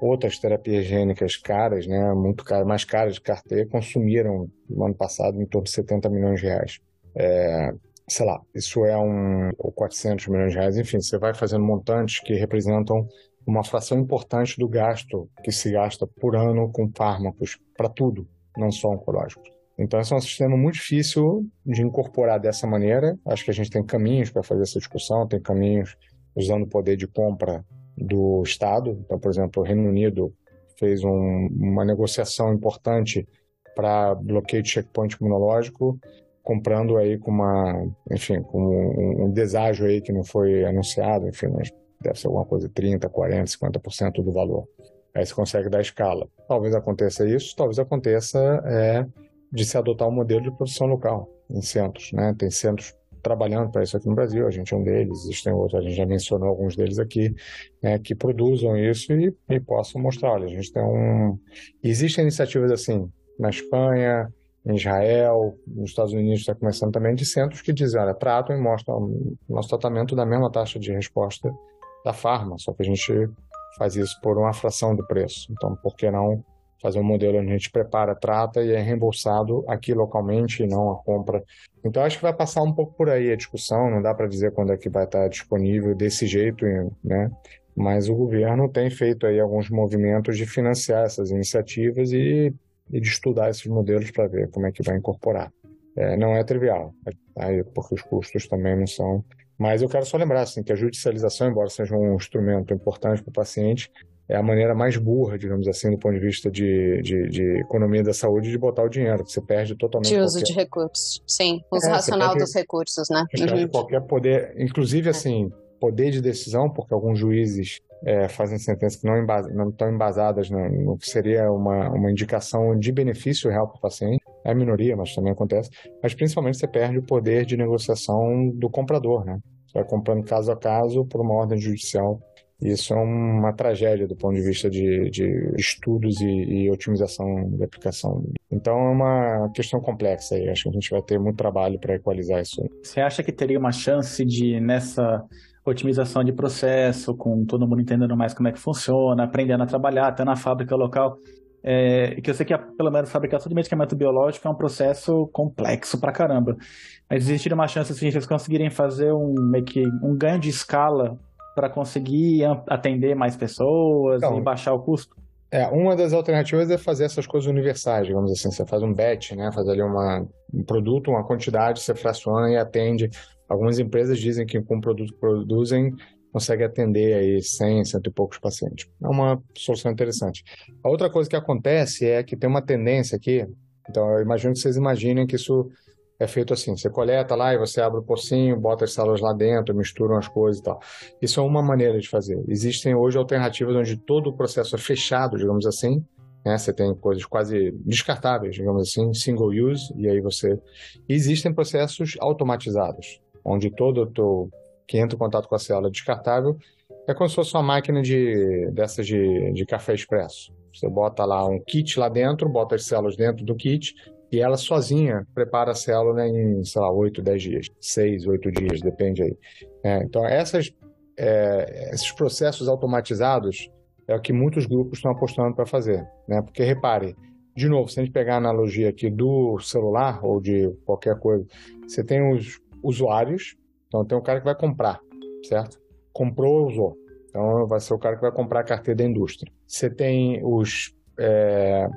D: outras terapias gênicas caras, né, muito caras, mais caras de carteira, consumiram no ano passado em torno de 70 milhões de reais. É, sei lá, isso é um ou 400 milhões de reais, enfim, você vai fazendo montantes que representam uma fração importante do gasto que se gasta por ano com fármacos para tudo, não só oncológicos. Então, esse é um sistema muito difícil de incorporar dessa maneira. Acho que a gente tem caminhos para fazer essa discussão, tem caminhos usando o poder de compra do Estado. Então, por exemplo, o Reino Unido fez um, uma negociação importante para bloqueio de checkpoint imunológico, comprando aí com uma, enfim, com um, um deságio aí que não foi anunciado, enfim, mas deve ser alguma coisa 30, 40, 50% do valor. Aí você consegue dar escala. Talvez aconteça isso, talvez aconteça é, de se adotar um modelo de produção local em centros, né? Tem centros trabalhando para isso aqui no Brasil, a gente é um deles, existem outros, a gente já mencionou alguns deles aqui, né, que produzam isso e, e possam mostrar, olha, a gente tem um... Existem iniciativas assim, na Espanha, em Israel, nos Estados Unidos está começando também, de centros que dizem, olha, tratam e mostram o nosso tratamento da mesma taxa de resposta da farma, só que a gente faz isso por uma fração do preço. Então, por que não fazer um modelo onde a gente prepara, trata e é reembolsado aqui localmente e não a compra. Então acho que vai passar um pouco por aí a discussão, não dá para dizer quando é que vai estar disponível desse jeito, né? Mas o governo tem feito aí alguns movimentos de financiar essas iniciativas e, e de estudar esses modelos para ver como é que vai incorporar. É, não é trivial, aí, porque os custos também não são mas eu quero só lembrar assim, que a judicialização, embora seja um instrumento importante para o paciente, é a maneira mais burra, digamos assim, do ponto de vista de, de, de economia da saúde, de botar o dinheiro. Você perde totalmente.
C: De uso qualquer... de recursos, sim. Uso é, racional perde, dos recursos, né?
D: Uhum. Qualquer poder, inclusive, é. assim, poder de decisão, porque alguns juízes é, fazem sentenças que não, embasa, não estão embasadas no, no, que seria uma, uma indicação de benefício real para o paciente. É a minoria, mas também acontece. Mas principalmente você perde o poder de negociação do comprador, né? Você vai comprando caso a caso por uma ordem judicial isso é uma tragédia do ponto de vista de, de estudos e, e, otimização de aplicação. Então é uma questão complexa e acho que a gente vai ter muito trabalho para equalizar isso.
A: Você acha que teria uma chance de, nessa otimização de processo, com todo mundo entendendo mais como é que funciona, aprendendo a trabalhar, até na fábrica local, é, que eu sei que pelo menos a fabricação de medicamento biológico é um processo complexo pra caramba. Mas existiria uma chance se eles conseguirem fazer um, meio que, um ganho de escala para conseguir atender mais pessoas então, e baixar o custo?
D: É, uma das alternativas é fazer essas coisas universais, digamos assim. Você faz um batch, né? Faz ali uma, um produto, uma quantidade, você fraciona e atende. Algumas empresas dizem que com o produto que produzem consegue atender aí 100, cento e poucos pacientes. É uma solução interessante. A outra coisa que acontece é que tem uma tendência aqui, então eu imagino que vocês imaginem que isso é feito assim: você coleta lá e você abre o pocinho, bota as células lá dentro, misturam as coisas e tal. Isso é uma maneira de fazer. Existem hoje alternativas onde todo o processo é fechado, digamos assim. Né? Você tem coisas quase descartáveis, digamos assim, single use, e aí você. E existem processos automatizados, onde todo o teu que entra em contato com a célula descartável é como se fosse uma máquina de, dessas de, de café expresso. Você bota lá um kit lá dentro, bota as células dentro do kit e ela sozinha prepara a célula em, sei lá, 8, 10 dias, 6, 8 dias, depende aí. É, então, essas, é, esses processos automatizados é o que muitos grupos estão apostando para fazer, né? Porque repare, de novo, se a gente pegar a analogia aqui do celular ou de qualquer coisa, você tem os usuários, então tem um cara que vai comprar, certo? Comprou, usou. Então vai ser o cara que vai comprar a carteira da indústria. Você tem os é,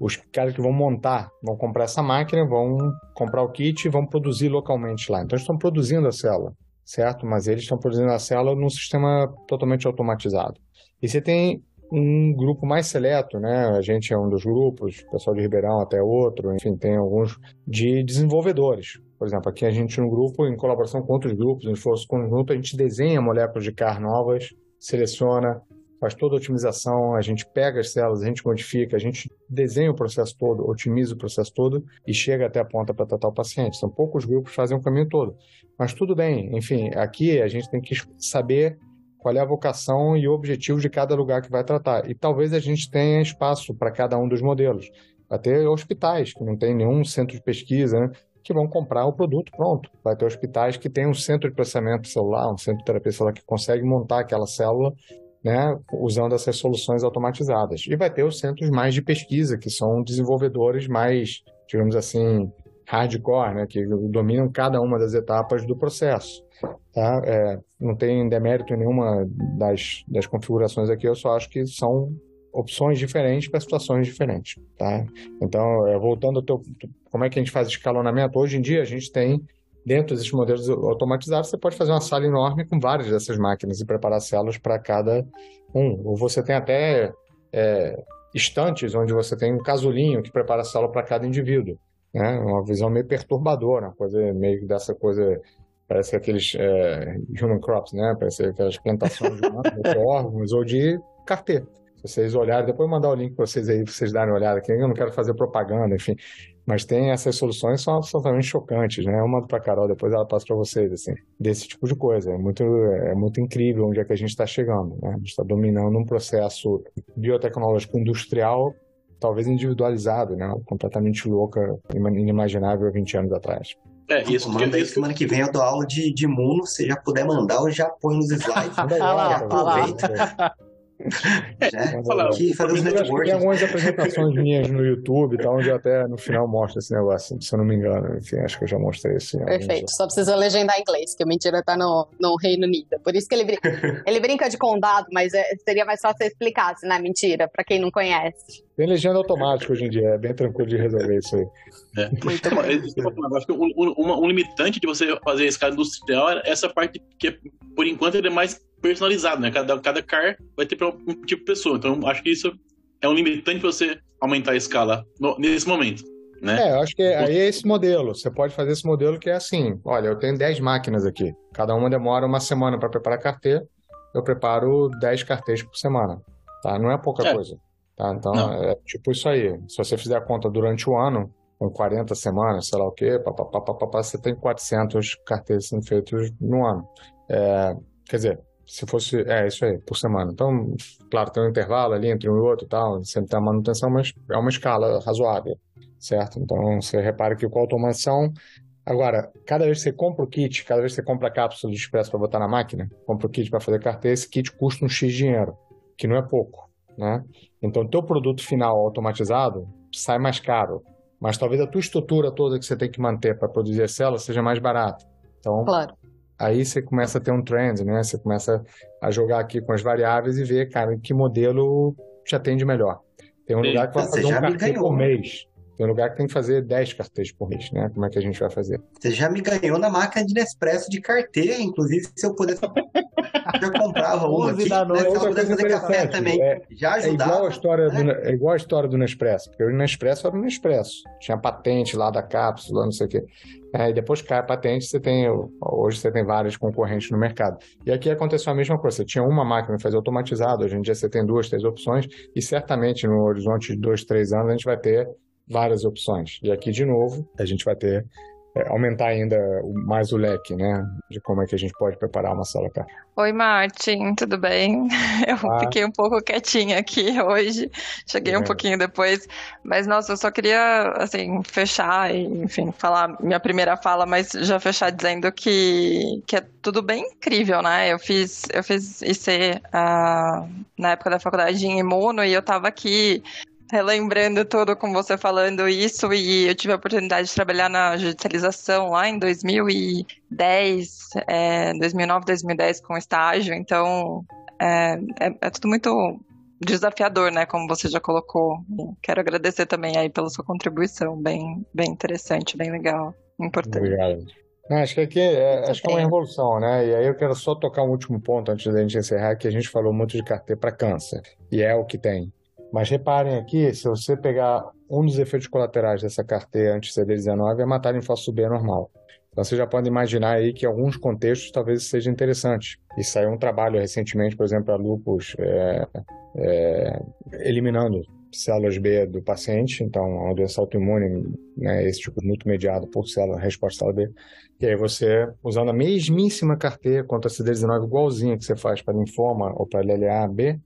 D: os caras que vão montar, vão comprar essa máquina, vão comprar o kit e vão produzir localmente lá. Então, eles estão produzindo a célula, certo? Mas eles estão produzindo a célula num sistema totalmente automatizado. E você tem um grupo mais seleto, né? A gente é um dos grupos, o pessoal de Ribeirão até outro, enfim, tem alguns de desenvolvedores. Por exemplo, aqui a gente no grupo, em colaboração com outros grupos, em esforço conjunto, a gente desenha moléculas de CAR novas, seleciona, faz toda a otimização, a gente pega as células, a gente modifica, a gente desenha o processo todo, otimiza o processo todo e chega até a ponta para tratar o paciente. São poucos grupos que fazem o caminho todo. Mas tudo bem, enfim, aqui a gente tem que saber qual é a vocação e o objetivo de cada lugar que vai tratar. E talvez a gente tenha espaço para cada um dos modelos. Vai ter hospitais que não tem nenhum centro de pesquisa, né? que vão comprar o produto pronto. Vai ter hospitais que têm um centro de processamento celular, um centro de terapia celular que consegue montar aquela célula né, usando essas soluções automatizadas. E vai ter os centros mais de pesquisa, que são desenvolvedores mais, digamos assim, hardcore, né, que dominam cada uma das etapas do processo. Tá? É, não tem demérito nenhuma das, das configurações aqui, eu só acho que são opções diferentes para situações diferentes, tá? Então, é, voltando ao teu, como é que a gente faz escalonamento? Hoje em dia a gente tem dentro desses modelos automatizados, você pode fazer uma sala enorme com várias dessas máquinas e preparar células para cada um. Ou você tem até é, estantes onde você tem um casulinho que prepara a célula para cada indivíduo. Né? Uma visão meio perturbadora, uma coisa meio dessa coisa parece aqueles é, human crops, né? Parece aquelas plantações de [LAUGHS] órgãos ou de cartê vocês olharem, depois eu mandar o link para vocês aí, para vocês darem uma olhada aqui. Eu não quero fazer propaganda, enfim. Mas tem essas soluções são absolutamente chocantes, né? Eu mando para a Carol, depois ela passa para vocês, assim, desse tipo de coisa. É muito, é muito incrível onde é que a gente está chegando, né? A gente está dominando um processo biotecnológico industrial, talvez individualizado, né? Completamente louca, inimaginável há 20 anos atrás.
B: É, isso. Manda aí semana que vem eu dou aula de, de imuno, se já puder mandar, eu já põe nos slides. já aproveita.
D: É, fazer os. Tem algumas apresentações minhas no YouTube, tá, onde eu até no final mostro esse negócio, se eu não me engano. Enfim, acho que eu já mostrei esse.
C: Perfeito, só precisa legendar em inglês, que o Mentira tá no, no Reino Unido. Por isso que ele brinca, [LAUGHS] ele brinca de condado, mas é, seria mais fácil você explicasse, né? Mentira, pra quem não conhece.
D: Tem legenda automática hoje em dia, é bem tranquilo de resolver isso aí.
E: É. Muito bom. Eu acho que um, um, um, limitante de você fazer esse cara industrial é essa parte que, por enquanto, ele é mais personalizado, né? Cada, cada car vai ter para um tipo de pessoa. Então, acho que isso é um limitante para você aumentar a escala no, nesse momento. Né?
D: É, eu acho que aí é esse modelo. Você pode fazer esse modelo que é assim: olha, eu tenho 10 máquinas aqui. Cada uma demora uma semana para preparar carteira. Eu preparo 10 carteiras por semana. Tá? Não é pouca é. coisa. Tá? Então, Não. é tipo isso aí. Se você fizer a conta durante o ano, com 40 semanas, sei lá o quê, papapá, você tem 400 carteiras sendo feitas no ano. É, quer dizer, se fosse, é isso aí, por semana. Então, claro, tem um intervalo ali entre um e outro e tal, sempre tem a manutenção, mas é uma escala razoável, certo? Então, você repara que com a automação, agora, cada vez que você compra o kit, cada vez que você compra a cápsula de expresso para botar na máquina, compra o kit para fazer carteira, esse kit custa um X dinheiro, que não é pouco, né? Então, teu produto final automatizado sai mais caro, mas talvez a tua estrutura toda que você tem que manter para produzir a célula seja mais barata. Então,
C: claro
D: aí você começa a ter um trend, né? Você começa a jogar aqui com as variáveis e ver, cara, que modelo te atende melhor. Tem um lugar que vai fazer um cartão por mês. Tem um lugar que tem que fazer 10 cartões por mês, né? Como é que a gente vai fazer?
B: Você já me ganhou na máquina de Nespresso de carteira, inclusive, se eu pudesse. [LAUGHS] eu comprava uma aqui, né? Se eu pudesse fazer café também. É, já ajudava.
D: É igual, a história né? do, é igual a história do Nespresso, porque o Nespresso era o Nespresso. Tinha patente lá da cápsula, não sei o quê. É, e depois cai a patente, você tem. Hoje você tem vários concorrentes no mercado. E aqui aconteceu a mesma coisa. Você tinha uma máquina que fazia automatizado, hoje em dia você tem duas, três opções, e certamente no horizonte de dois, três anos a gente vai ter várias opções. E aqui, de novo, a gente vai ter é, aumentar ainda mais o leque, né? De como é que a gente pode preparar uma sala cá.
F: Oi, Martin, tudo bem? [LAUGHS] Eu ah. fiquei um pouco quietinha aqui [LAUGHS] hoje, cheguei é. um pouquinho depois, mas nossa, eu só queria, assim, fechar e, enfim, falar minha primeira fala, mas já fechar dizendo que, que é tudo bem incrível, né? Eu fiz, eu fiz IC uh, ah, na época da faculdade em imuno e eu tava aqui relembrando tudo com você falando isso, e eu tive a oportunidade de trabalhar na judicialização lá em 2010, é, 2009, 2010 com estágio, então é, é, é, tudo muito desafiador, né, como você já colocou. Quero agradecer também aí pela sua contribuição, bem, bem interessante, bem legal, importante.
D: Obrigado. acho que aqui é, acho que é uma revolução, né? E aí eu quero só tocar um último ponto antes da gente encerrar, que a gente falou muito de carteira para câncer, e é o que tem. Mas reparem aqui, se você pegar um dos efeitos colaterais dessa carteira anti-CD19 é matar linfócito B normal. Então você já pode imaginar aí que em alguns contextos talvez seja interessante. E saiu um trabalho recentemente, por exemplo, a lupus é, é, eliminando células B do paciente, então a doença autoimune, né, esse tipo muito mediado por célula, resposta célula B. E aí você, usando a mesmíssima carteira contra a CD19 igualzinha que você faz para linfoma ou para LLA-B,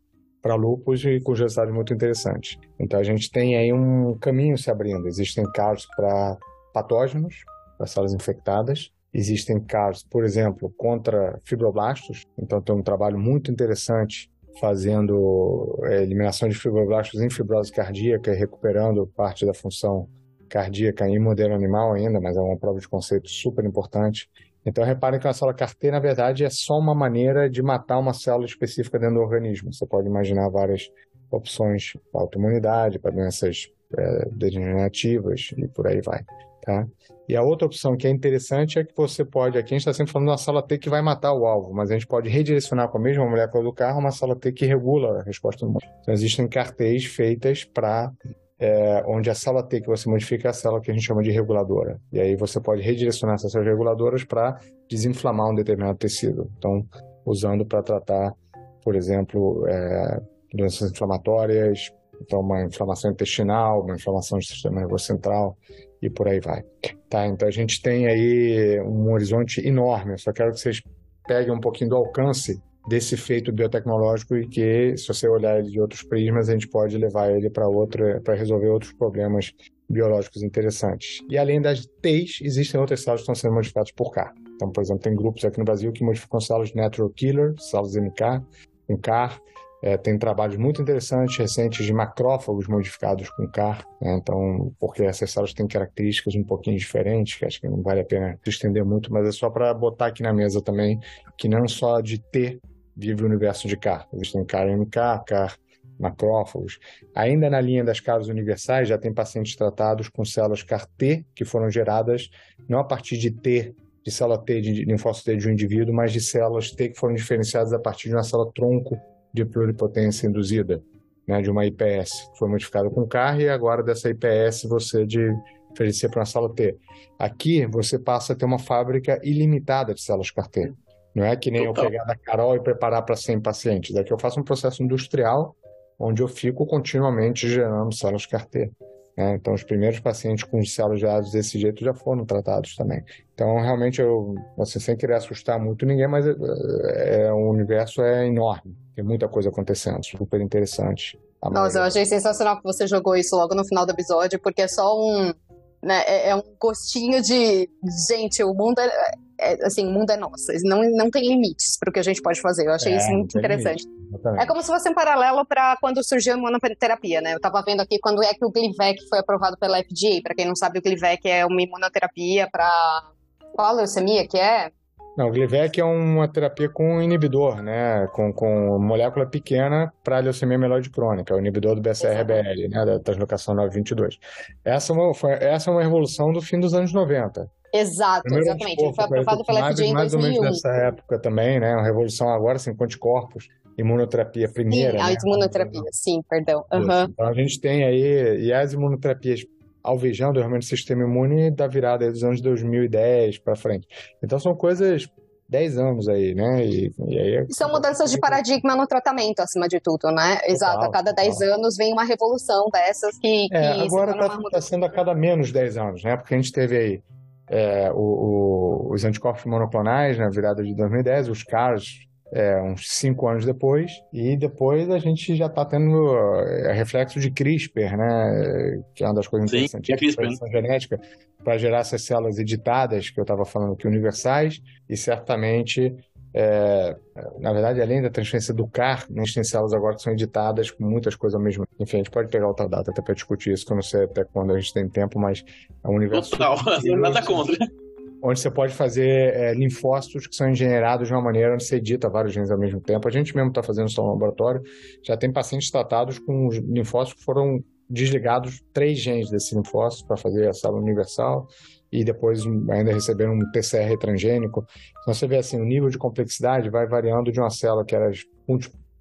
D: para lupus e com resultados muito interessantes. Então a gente tem aí um caminho se abrindo. Existem casos para patógenos, para células infectadas. Existem casos, por exemplo, contra fibroblastos. Então tem um trabalho muito interessante fazendo é, eliminação de fibroblastos em fibrose cardíaca e recuperando parte da função cardíaca em modelo animal ainda, mas é uma prova de conceito super importante. Então, reparem que a célula CAR-T, na verdade, é só uma maneira de matar uma célula específica dentro do organismo. Você pode imaginar várias opções para autoimunidade, para doenças é, degenerativas e por aí vai. Tá? E a outra opção que é interessante é que você pode, aqui a gente está sempre falando de uma célula T que vai matar o alvo, mas a gente pode redirecionar com a mesma molécula do carro uma célula T que regula a resposta do mundo. Então, existem cartéis feitas para é, onde a célula T que você modifica é a célula que a gente chama de reguladora. E aí você pode redirecionar essas células reguladoras para desinflamar um determinado tecido. Então, usando para tratar, por exemplo, é, doenças inflamatórias, então uma inflamação intestinal, uma inflamação do sistema nervoso central e por aí vai. Tá, então a gente tem aí um horizonte enorme. Eu só quero que vocês peguem um pouquinho do alcance desse feito biotecnológico e que, se você olhar ele de outros prismas, a gente pode levar ele para outra, para resolver outros problemas biológicos interessantes. E além das T's, existem outras células que estão sendo modificadas por CAR. Então, por exemplo, tem grupos aqui no Brasil que modificam células natural killer, células NK, com CAR, é, tem trabalhos muito interessantes recentes de macrófagos modificados com CAR, né? então, porque essas células têm características um pouquinho diferentes, que acho que não vale a pena se estender muito, mas é só para botar aqui na mesa também, que não só de T vive o universo de CAR. Existem CAR-MK, CAR macrófagos. Ainda na linha das CARs universais, já tem pacientes tratados com células CAR-T, que foram geradas não a partir de T, de célula T, de linfócito T de um indivíduo, mas de células T que foram diferenciadas a partir de uma célula tronco de pluripotência induzida, né, de uma IPS, que foi modificada com CAR, e agora dessa IPS você de oferecer para uma célula T. Aqui você passa a ter uma fábrica ilimitada de células CAR-T. Não é que nem Total. eu pegar da Carol e preparar para 100 pacientes. Aqui eu faço um processo industrial onde eu fico continuamente gerando células CAR-T. Né? Então, os primeiros pacientes com células geradas desse jeito já foram tratados também. Então, realmente, eu, assim, sem querer assustar muito ninguém, mas é, é, o universo é enorme. Tem muita coisa acontecendo, super interessante.
C: Nossa, eu achei sensacional que você jogou isso logo no final do episódio, porque é só um. Né, é, é um gostinho de. Gente, o mundo é, é, assim, o mundo é nosso. Não, não tem limites para o que a gente pode fazer. Eu achei é, isso muito interessante. É como se fosse um paralelo para quando surgiu a imunoterapia, né? Eu estava vendo aqui quando é que o Glivec foi aprovado pela FDA. Para quem não sabe, o Glivec é uma imunoterapia para qual leucemia que é?
D: Não, o Glivec é uma terapia com inibidor, né? Com, com molécula pequena para leucemia mieloide crônica, o inibidor do BCR-BL, né? Da translocação 922. Essa é, uma, foi, essa é uma revolução do fim dos anos 90.
C: Exato, Primeiro exatamente. Ele foi aprovado pela FDA em 2001. Mais ou menos
D: nessa época também, né? Uma revolução agora, assim, com anticorpos, imunoterapia primeira.
C: Sim,
D: né?
C: a imunoterapia, sim, perdão. Uhum.
D: Então a gente tem aí, e as imunoterapias alvejando realmente o sistema imune da virada dos anos 2010 para frente. Então são coisas 10 anos aí, né? E,
C: e aí é... São mudanças de paradigma no tratamento, acima de tudo, né? Total, Exato, a cada 10 anos vem uma revolução dessas que.
D: É, que agora está tá sendo a cada menos 10 anos, né? Porque a gente teve aí é, o, o, os anticorpos monoclonais na né, virada de 2010, os CARs é, uns cinco anos depois, e depois a gente já está tendo é, reflexo de CRISPR, né? Que é uma das coisas Sim, interessantes. É CRISPR. Né? genética para gerar essas células editadas que eu estava falando aqui, universais, e certamente é, na verdade, além da transferência do CAR, a gente tem células agora que são editadas com muitas coisas ao mesmo tempo. Enfim, a gente pode pegar outra data até para discutir isso, que eu não sei até quando a gente tem tempo, mas é um universo.
E: Total, [LAUGHS] nada contra.
D: Onde você pode fazer é, linfócitos que são engenheirados de uma maneira onde você edita vários genes ao mesmo tempo. A gente mesmo está fazendo isso no laboratório. Já tem pacientes tratados com linfócitos que foram desligados três genes desse linfócito para fazer a célula universal e depois ainda receber um PCR transgênico. Então você vê assim, o nível de complexidade vai variando de uma célula que era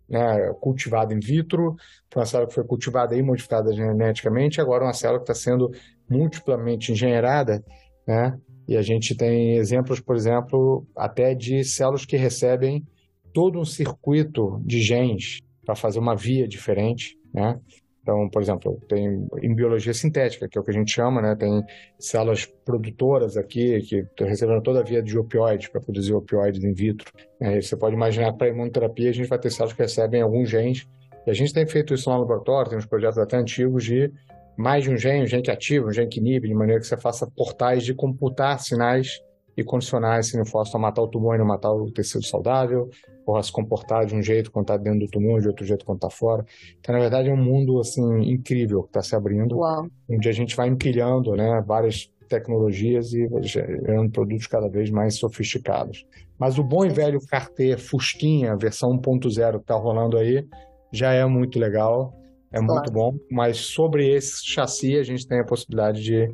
D: né, cultivada in vitro para uma célula que foi cultivada e modificada geneticamente, agora uma célula que está sendo multiplamente engenheirada, né, E a gente tem exemplos, por exemplo, até de células que recebem todo um circuito de genes para fazer uma via diferente, né? Então, por exemplo, tem em biologia sintética, que é o que a gente chama, né? Tem células produtoras aqui que estão recebendo toda a via de opioides para produzir opioides in vitro. É, você pode imaginar para imunoterapia a gente vai ter células que recebem alguns genes. E a gente tem feito isso no laboratório, tem uns projetos até antigos de mais de um gene, um gene que ativa, um gene que inibe, de maneira que você faça portais de computar sinais e condicionar esse linfócito a matar o tumor e não matar o tecido saudável, ou a se comportar de um jeito quando está dentro do tumor, de outro jeito quando está fora. Então, na verdade, é um mundo assim incrível que está se abrindo,
C: Uau.
D: onde a gente vai empilhando né, várias tecnologias e gerando produtos cada vez mais sofisticados. Mas o bom e velho Carter Fusquinha, versão 1.0 que está rolando aí, já é muito legal, é claro. muito bom. Mas sobre esse chassi, a gente tem a possibilidade de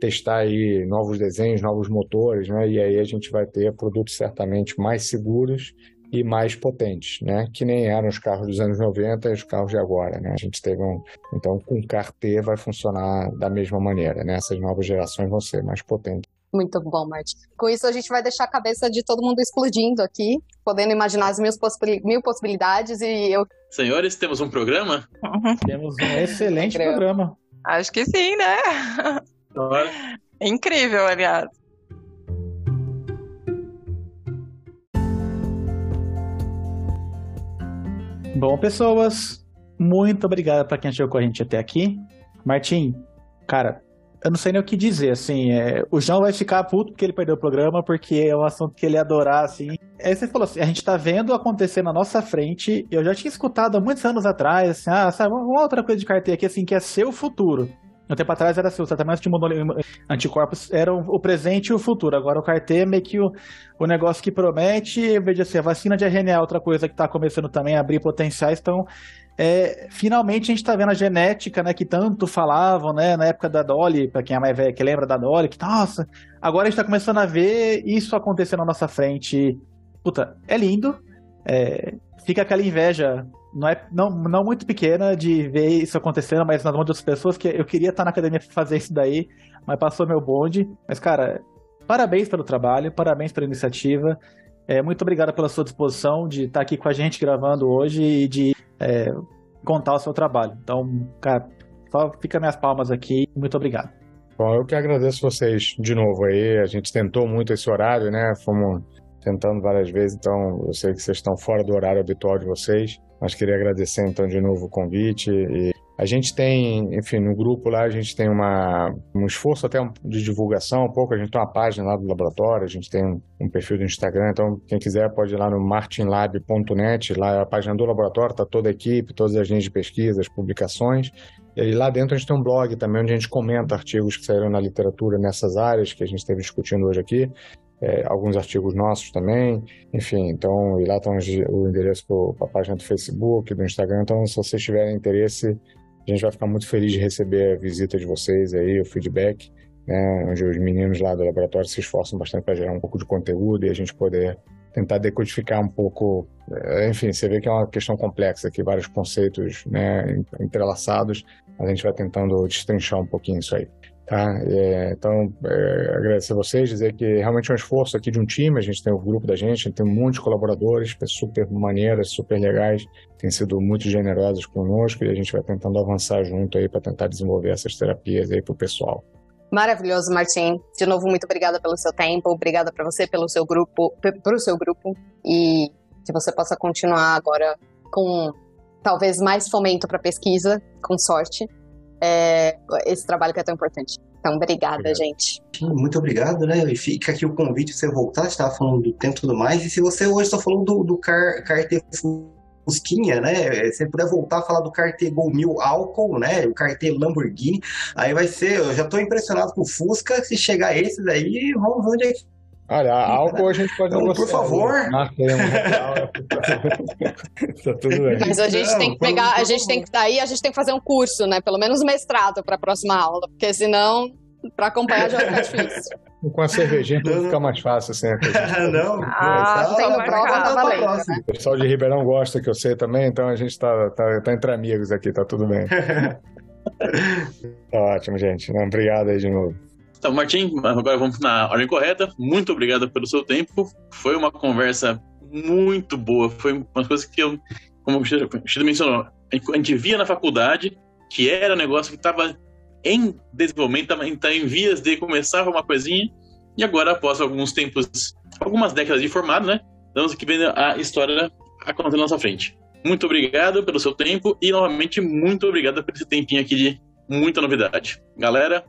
D: testar aí novos desenhos, novos motores, né? E aí a gente vai ter produtos certamente mais seguros e mais potentes, né? Que nem eram os carros dos anos 90 e os carros de agora, né? A gente teve um... Então, com T vai funcionar da mesma maneira, né? Essas novas gerações vão ser mais potentes.
C: Muito bom, Martin. Com isso, a gente vai deixar a cabeça de todo mundo explodindo aqui, podendo imaginar as mil possibilidades e eu...
E: Senhores, temos um programa? [LAUGHS]
A: Temos um excelente programa.
F: Acho que sim, né? Incrível, aliás.
A: Bom, pessoas, muito obrigado para quem chegou com a gente até aqui. Martim, cara, eu não sei nem o que dizer, assim, é, o João vai ficar puto porque ele perdeu o programa, porque é um assunto que ele ia adorar, assim. Aí você falou assim, a gente tá vendo acontecer na nossa frente, eu já tinha escutado há muitos anos atrás, assim, ah, sabe, uma outra coisa de carteira aqui, assim, que é ser o futuro. Um tempo atrás era assim, o tratamento de anticorpos era o presente e o futuro. Agora o CAR-T é meio que o, o negócio que promete, de ser a vacina de RNA é outra coisa que está começando também a abrir potenciais. Então, é, finalmente a gente está vendo a genética, né, que tanto falavam, né, na época da Dolly, para quem é mais velho, que lembra da Dolly, que, nossa, agora a gente está começando a ver isso acontecendo na nossa frente. Puta, é lindo, é, fica aquela inveja não é não, não muito pequena de ver isso acontecendo, mas nas mãos de outras pessoas, que eu queria estar na academia para fazer isso daí, mas passou meu bonde. Mas, cara, parabéns pelo trabalho, parabéns pela iniciativa. É, muito obrigado pela sua disposição de estar aqui com a gente gravando hoje e de é, contar o seu trabalho. Então, cara, só fica minhas palmas aqui. Muito obrigado.
D: Bom, eu que agradeço vocês de novo aí. A gente tentou muito esse horário, né? Fomos tentando várias vezes, então eu sei que vocês estão fora do horário habitual de vocês. Mas queria agradecer então de novo o convite. E a gente tem, enfim, no grupo lá a gente tem uma, um esforço até de divulgação um pouco. A gente tem uma página lá do laboratório, a gente tem um, perfil do Instagram. Então, quem quiser pode ir lá no martinlab.net. Lá é a página do laboratório, está toda a equipe, todas as linhas de pesquisa, as publicações. E lá dentro a gente tem um blog também, onde a gente comenta artigos que saíram na literatura nessas áreas que a gente esteve discutindo hoje aqui é, alguns artigos nossos também, enfim, então, e lá estão o endereço para a página do Facebook, do Instagram, então se vocês tiverem interesse, a gente vai ficar muito feliz de receber a visita de vocês aí, o feedback, né, onde os meninos lá do laboratório se esforçam bastante para gerar um pouco de conteúdo e a gente poder tentar decodificar um pouco, é, enfim, você vê que é uma questão complexa aqui, vários conceitos né, entrelaçados, a gente vai tentando destrinchar um pouquinho isso aí. Tá? É, então, é, agradecer a vocês, dizer que realmente é um esforço aqui de um time, a gente tem o grupo da gente, a gente tem um monte de colaboradores, super maneiras, super legais, têm sido muito generosos conosco e a gente vai tentando avançar junto aí para tentar desenvolver essas terapias aí para o pessoal.
C: Maravilhoso, Martim. De novo, muito obrigada pelo seu tempo, obrigada para você pelo seu grupo, pelo seu grupo e que você possa continuar agora com talvez mais fomento para pesquisa, com sorte, é, esse trabalho que é tão importante. Então, obrigada, obrigado. gente.
B: Muito obrigado, né? E fica aqui o convite para você voltar, você estava falando do tempo e tudo mais. E se você hoje está falando do, do car, Carter Fusquinha, né? Se puder voltar a falar do Carter Gol 1000 álcool, né? O Carter Lamborghini, aí vai ser. Eu já estou impressionado com o Fusca. Se chegar esses aí, vamos ver onde é que
D: Olha, álcool a gente pode
B: então, Por favor. [LAUGHS] [LAUGHS]
D: tá tudo bem.
C: Mas a gente tem que pegar, a gente tem que daí, a gente tem que fazer um curso, né? Pelo menos mestrado para a próxima aula, porque senão para acompanhar já fica difícil. [LAUGHS]
D: Com a cervejinha tudo fica mais fácil sempre.
B: não,
C: ah, tem prova, tá valendo, né?
D: O pessoal de Ribeirão gosta, que eu sei também, então a gente tá, tá, tá entre amigos aqui, tá tudo bem. tá ótimo, gente. Não, obrigado aí de novo.
E: Então, Martim, agora vamos na ordem correta. Muito obrigado pelo seu tempo. Foi uma conversa muito boa. Foi uma coisa que eu, como o Chido mencionou, a gente via na faculdade que era um negócio que estava em desenvolvimento, estava em vias de começar uma coisinha. E agora, após alguns tempos, algumas décadas de formado, né? Estamos aqui vendo a história acontecendo na nossa frente. Muito obrigado pelo seu tempo e, novamente, muito obrigado por esse tempinho aqui de muita novidade. Galera,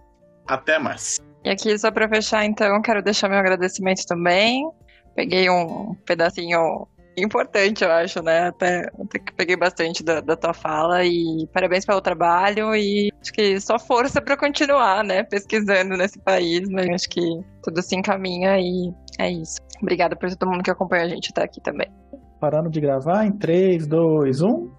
E: até mais.
F: E aqui, só para fechar, então, quero deixar meu agradecimento também. Peguei um pedacinho importante, eu acho, né? Até, até que peguei bastante da, da, tua fala e parabéns pelo trabalho e acho que só força para continuar, né? Pesquisando nesse país, mas né? acho que tudo se encaminha e é isso. Obrigada por todo mundo que acompanha a gente até aqui também.
A: Parando de gravar em 3, 2, 1.